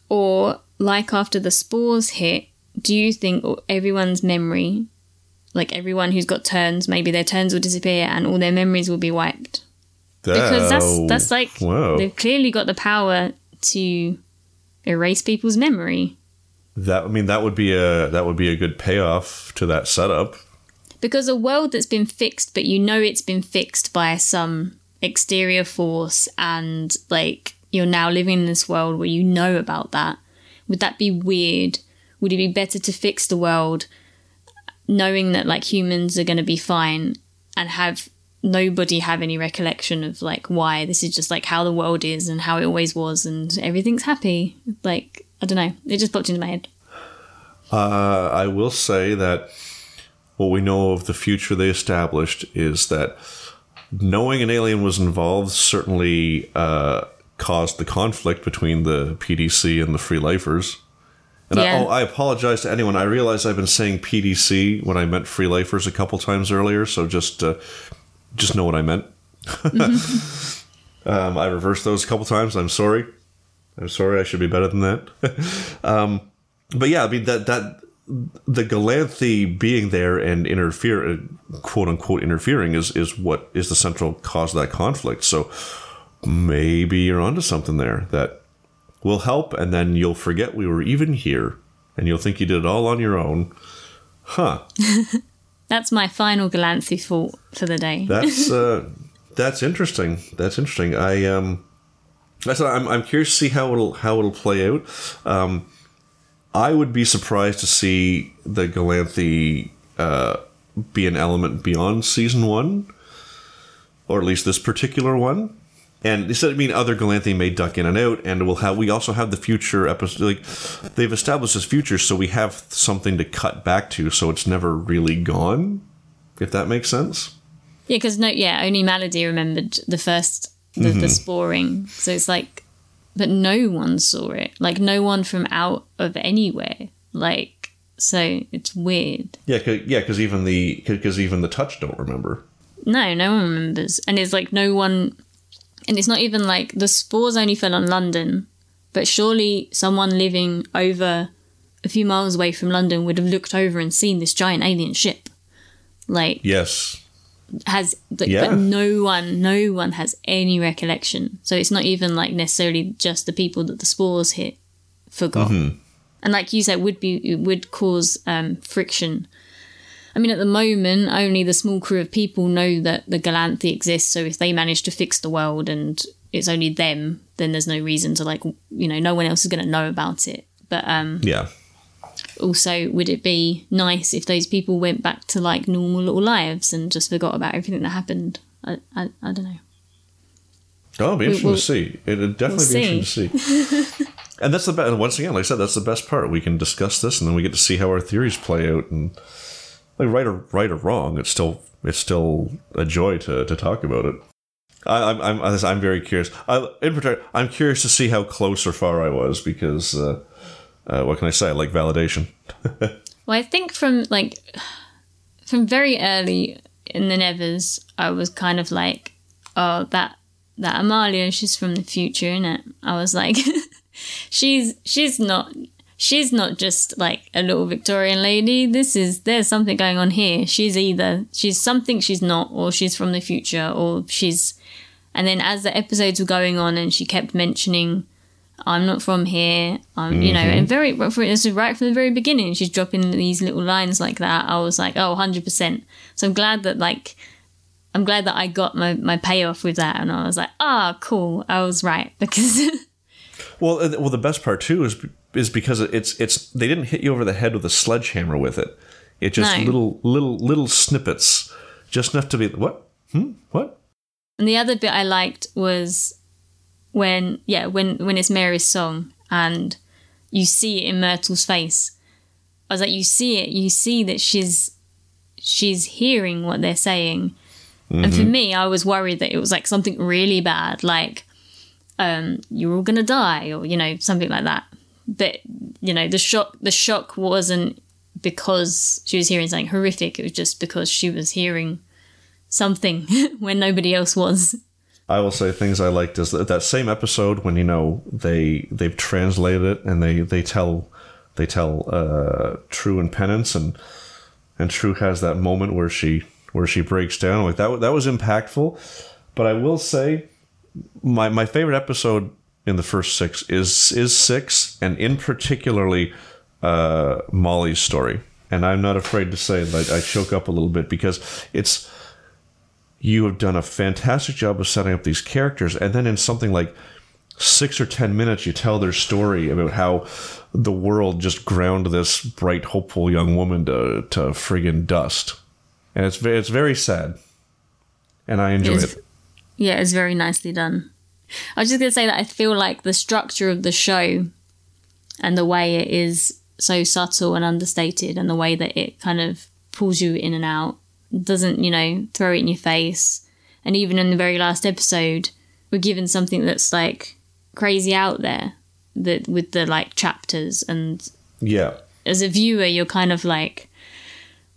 B: or like after the spores hit, do you think everyone's memory like everyone who's got turns, maybe their turns will disappear and all their memories will be wiped. Because that's that's like
C: whoa.
B: they've clearly got the power to erase people's memory.
C: That I mean, that would be a that would be a good payoff to that setup.
B: Because a world that's been fixed, but you know it's been fixed by some exterior force, and like you're now living in this world where you know about that, would that be weird? Would it be better to fix the world knowing that like humans are going to be fine and have nobody have any recollection of like why this is just like how the world is and how it always was and everything's happy? Like, I don't know. It just popped into my head.
C: Uh, I will say that what we know of the future they established is that knowing an alien was involved certainly uh, caused the conflict between the PDC and the Free Lifers. And
B: Yeah.
C: I, oh, I apologize to anyone. I realize I've been saying PDC when I meant Free Lifers a couple times earlier, so just uh, just know what I meant. *laughs* um, I reversed those a couple times. I'm sorry. I'm sorry. I should be better than that. *laughs* um, but yeah, I mean that that the Galanthi being there and interfere, quote unquote, interfering is is what is the central cause of that conflict. So maybe you're onto something there that will help, and then you'll forget we were even here, and you'll think you did it all on your own. Huh? *laughs*
B: That's my final Galanthi thought for the day.
C: That's *laughs* uh, that's interesting. That's interesting. I um, that's I'm I'm curious to see how it'll how it'll play out. Um, I would be surprised to see the Galanthi uh, be an element beyond season one, or at least this particular one. And instead, I mean, other Galanthi may duck in and out, and we'll have. We also have the future episode. Like they've established this future, so we have something to cut back to, so it's never really gone. If that makes sense.
B: Yeah, because no, yeah, only Maladie remembered the first the, the mm-hmm. sporing. So it's like, but no one saw it. Like no one from out of anywhere. Like so, it's weird.
C: Yeah, cause, yeah, because even the because even the touch don't remember.
B: No, no one remembers, and it's like no one, and it's not even like the spores only fell on London, but surely someone living over a few miles away from London would have looked over and seen this giant alien ship. Like
C: Yes,
B: has like,
C: Yeah.
B: but no one no one has any recollection. So it's not even like necessarily just the people that the spores hit forgot.
C: Mm-hmm.
B: and like you said would be it would cause um, friction. I mean at the moment only the small crew of people know that the galanthi exists so if they manage to fix the world and it's only them then there's no reason to like you know no one else is going to know about it. But um
C: yeah,
B: also would it be nice if those people went back to like normal little lives and just forgot about everything that happened i, I, I don't know
C: oh, it'll be interesting
B: we'll-
C: to see. It'd definitely
B: we'll
C: be interesting to see. *laughs* And that's the best. Once again, like I said, that's the best part. We can discuss this, and then we get to see how our theories play out. And like right or right or wrong, it's still it's still a joy to to talk about it. I, I'm I'm I'm very curious. I, in particular, I'm curious to see how close or far I was because uh, uh, what can I say? Like validation. *laughs*
B: Well, I think from like from very early in the Nevers, I was kind of like, oh, that that Amalia, she's from the future, innit? I was like, *laughs* she's she's not she's not just like a little Victorian lady. This is there's something going on here. She's either she's something she's not, or she's from the future, or she's. And then as the episodes were going on, and she kept mentioning I'm not from here. Um, you know, and very this is right from the very beginning. She's dropping these little lines like that. I was like, oh, 100 percent. So I'm glad that like, I'm glad that I got my my payoff with that, and I was like, ah, cool. I was right because. *laughs*
C: well, uh, well, the best part too is is because it's it's they didn't hit you over the head with a sledgehammer with it. It just
B: No.
C: little little little snippets, just enough to be what hmm what
B: And the other bit I liked was when yeah when when it's Mary's song and you see it in Myrtle's face. I was like, you see it, you see that she's she's hearing what they're saying. And for me, I was worried that it was like something really bad, like um, you're all gonna die, or you know something like that. But you know the shock the shock wasn't because she was hearing something horrific. It was just because she was hearing something *laughs* when nobody else was.
C: I will say things I liked is that, that same episode when you know they they've translated it and they they tell they tell uh, True and Penance and and True has that moment where she where she breaks down like that that was impactful. But I will say my my favorite episode in the first six is is six and in particularly uh, Molly's story. And I'm not afraid to say that I choke up a little bit because it's you have done a fantastic job of setting up these characters and then in something like six or ten minutes you tell their story about how the world just ground this bright hopeful young woman to, to friggin' dust. And it's, it's very sad. And i enjoy
B: It's-
C: it.
B: Yeah, it's very nicely done. I was just gonna say that I feel like the structure of the show and the way it is so subtle and understated, and the way that it kind of pulls you in and out, doesn't you know throw it in your face. And even in the very last episode, we're given something that's like crazy out there, that with the like chapters, and
C: yeah
B: as a viewer, you're kind of like,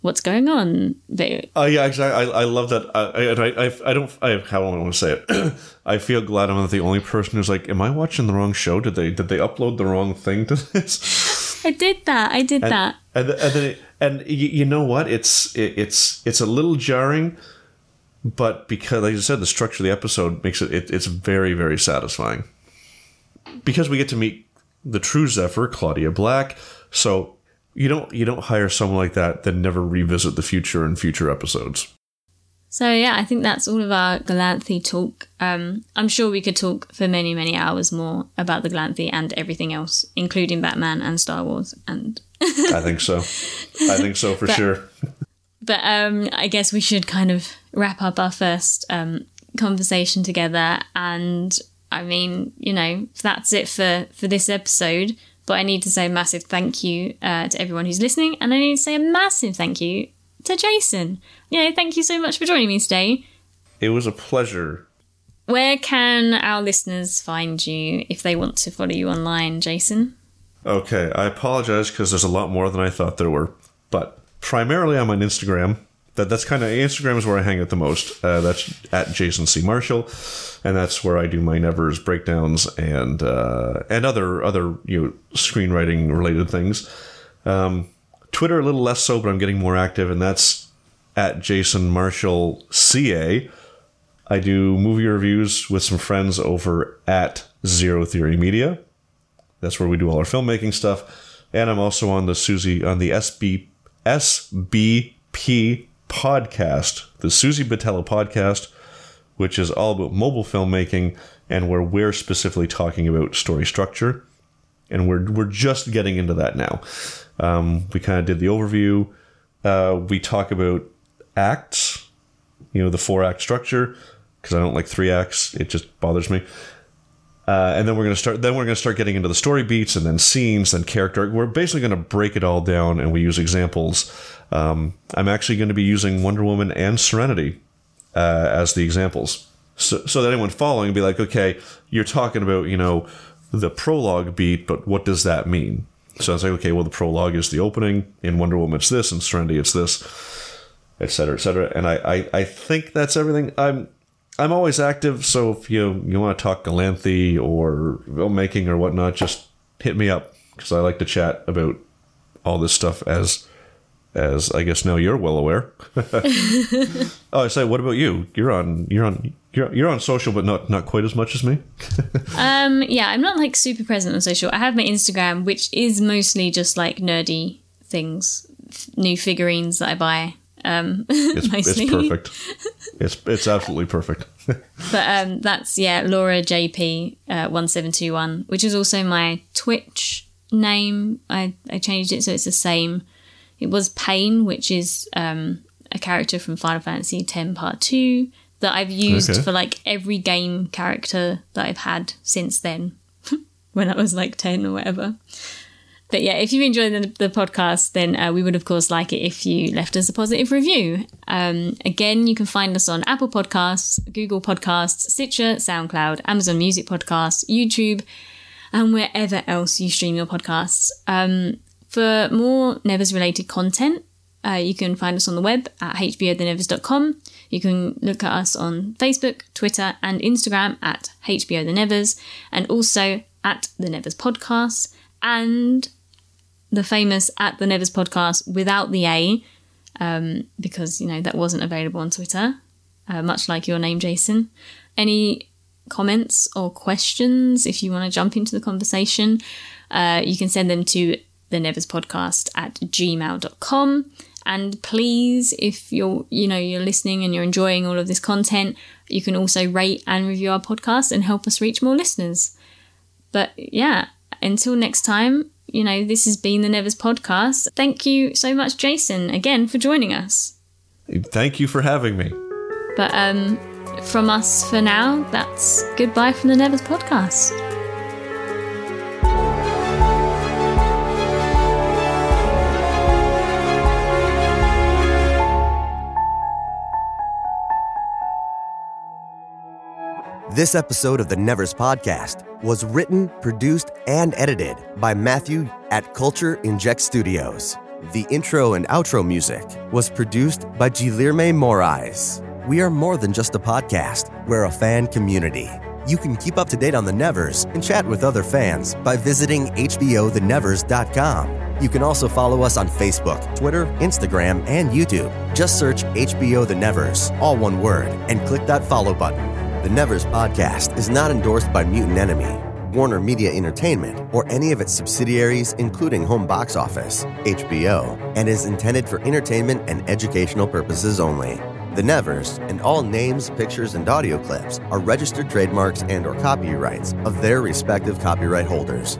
B: what's going on? But
C: Oh yeah, exactly. I, I love that. I, I, I, I don't. I how do I want to say it? *clears throat* I feel glad I'm not the only person who's like, "Am I watching the wrong show? Did they did they upload the wrong thing to this?"
B: I did that. I did that.
C: and and then it, and you, you know what? It's it, it's it's a little jarring, but because like I said, the structure of the episode makes it, it it's very very satisfying. Because we get to meet the true Zephyr, Claudia Black. So you don't you don't hire someone like that then never revisit the future in future episodes.
B: So yeah, I think that's all of our Galanthi talk. Um, I'm sure we could talk for many, many hours more about the Galanthi and everything else, including Batman and Star Wars. And *laughs*
C: I think so. I think so for sure.
B: but um, I guess we should kind of wrap up our first um, conversation together. And I mean, you know, that's it for for this episode. But I need to say a massive thank you uh, to everyone who's listening, and I need to say a massive thank you to Jason. You know, thank you so much for joining me today.
C: It was a pleasure.
B: Where can our listeners find you if they want to follow you online, Jason?
C: Okay, I apologize because there's a lot more than I thought there were, but primarily I'm on Instagram. That that's kind of Instagram is where I hang out the most. Uh, that's at Jason C Marshall, and that's where I do my Nevers breakdowns and uh, and other other you know screenwriting related things. Um, Twitter a little less so, but I'm getting more active, and that's at Jason Marshall CA. I do movie reviews with some friends over at Zero Theory Media. That's where we do all our filmmaking stuff. And I'm also on the Susie on the SB SBP podcast, the Susie Batella podcast, which is all about mobile filmmaking and where we're specifically talking about story structure. And we're we're just getting into that now. Um, we kind of did the overview. Uh, we talk about acts, you know, the four act structure, because I don't like three acts. It just bothers me. Uh, and then we're going to start. Then we're going to start getting into the story beats, and then scenes, and character. We're basically going to break it all down, and we use examples. Um, I'm actually going to be using Wonder Woman and Serenity uh, as the examples, so, so that anyone following be like, okay, you're talking about you know the prologue beat, but what does that mean? So I was like, okay, well, the prologue is the opening. In Wonder Woman, it's this. In Serenity, it's this, et cetera, et cetera. And I, I, I think that's everything. I'm I'm always active, so if you you want to talk Galanthi or filmmaking or whatnot, just hit me up because I like to chat about all this stuff as as I guess now you're well aware. *laughs* oh, I say, what about you? You're on you're on you're, you're on social, but not not quite as much as me. *laughs*
B: um, yeah, I'm not like super present on social. I have my Instagram, which is mostly just like nerdy things, f- new figurines that I buy. Um, *laughs*
C: it's, it's perfect. It's it's absolutely perfect.
B: but um, that's yeah, Laura JP uh, one seven two one, which is also my Twitch name. I I changed it so it's the same. It was Paine, which is um, a character from Final Fantasy X Part Two that I've used okay. for like every game character that I've had since then, *laughs* when I was like ten or whatever. But yeah, if you enjoyed the, the podcast, then uh, we would, of course, like it if you left us a positive review. Um, again, you can find us on Apple Podcasts, Google Podcasts, Stitcher, SoundCloud, Amazon Music Podcasts, YouTube, and wherever else you stream your podcasts. Um, for more Nevers related content, uh, you can find us on the web at hbothenevers.com. You can look at us on Facebook, Twitter, and Instagram at HBO The Nevers, and also at The Nevers Podcast. And the famous at the Nevers podcast without the A, um, because you know that wasn't available on Twitter, uh, much like your name, Jason. Any comments or questions, if you want to jump into the conversation, uh, you can send them to the Nevers podcast at gmail.com. And please, if you're you know you're listening and you're enjoying all of this content, you can also rate and review our podcast and help us reach more listeners. But yeah, until next time, you know, this has been the Nevers podcast. Thank you so much, Jason, again for joining us.
C: Thank you for having me.
B: But um, from us for now, that's goodbye from the Nevers podcast.
A: This episode of the Nevers Podcast was written, produced, and edited by Matthew at Culture Inject Studios. The intro and outro music was produced by Guilherme Moraes. We are more than just a podcast, we're a fan community. You can keep up to date on the Nevers and chat with other fans by visiting HBOTheNevers.com. You can also follow us on Facebook, Twitter, Instagram, and YouTube. Just search HBO The Nevers, all one word, and click that follow button. The Nevers podcast is not endorsed by Mutant Enemy, Warner Media Entertainment, or any of its subsidiaries, including Home Box Office, HBO, and is intended for entertainment and educational purposes only. The Nevers and all names, pictures, and audio clips are registered trademarks and or copyrights of their respective copyright holders.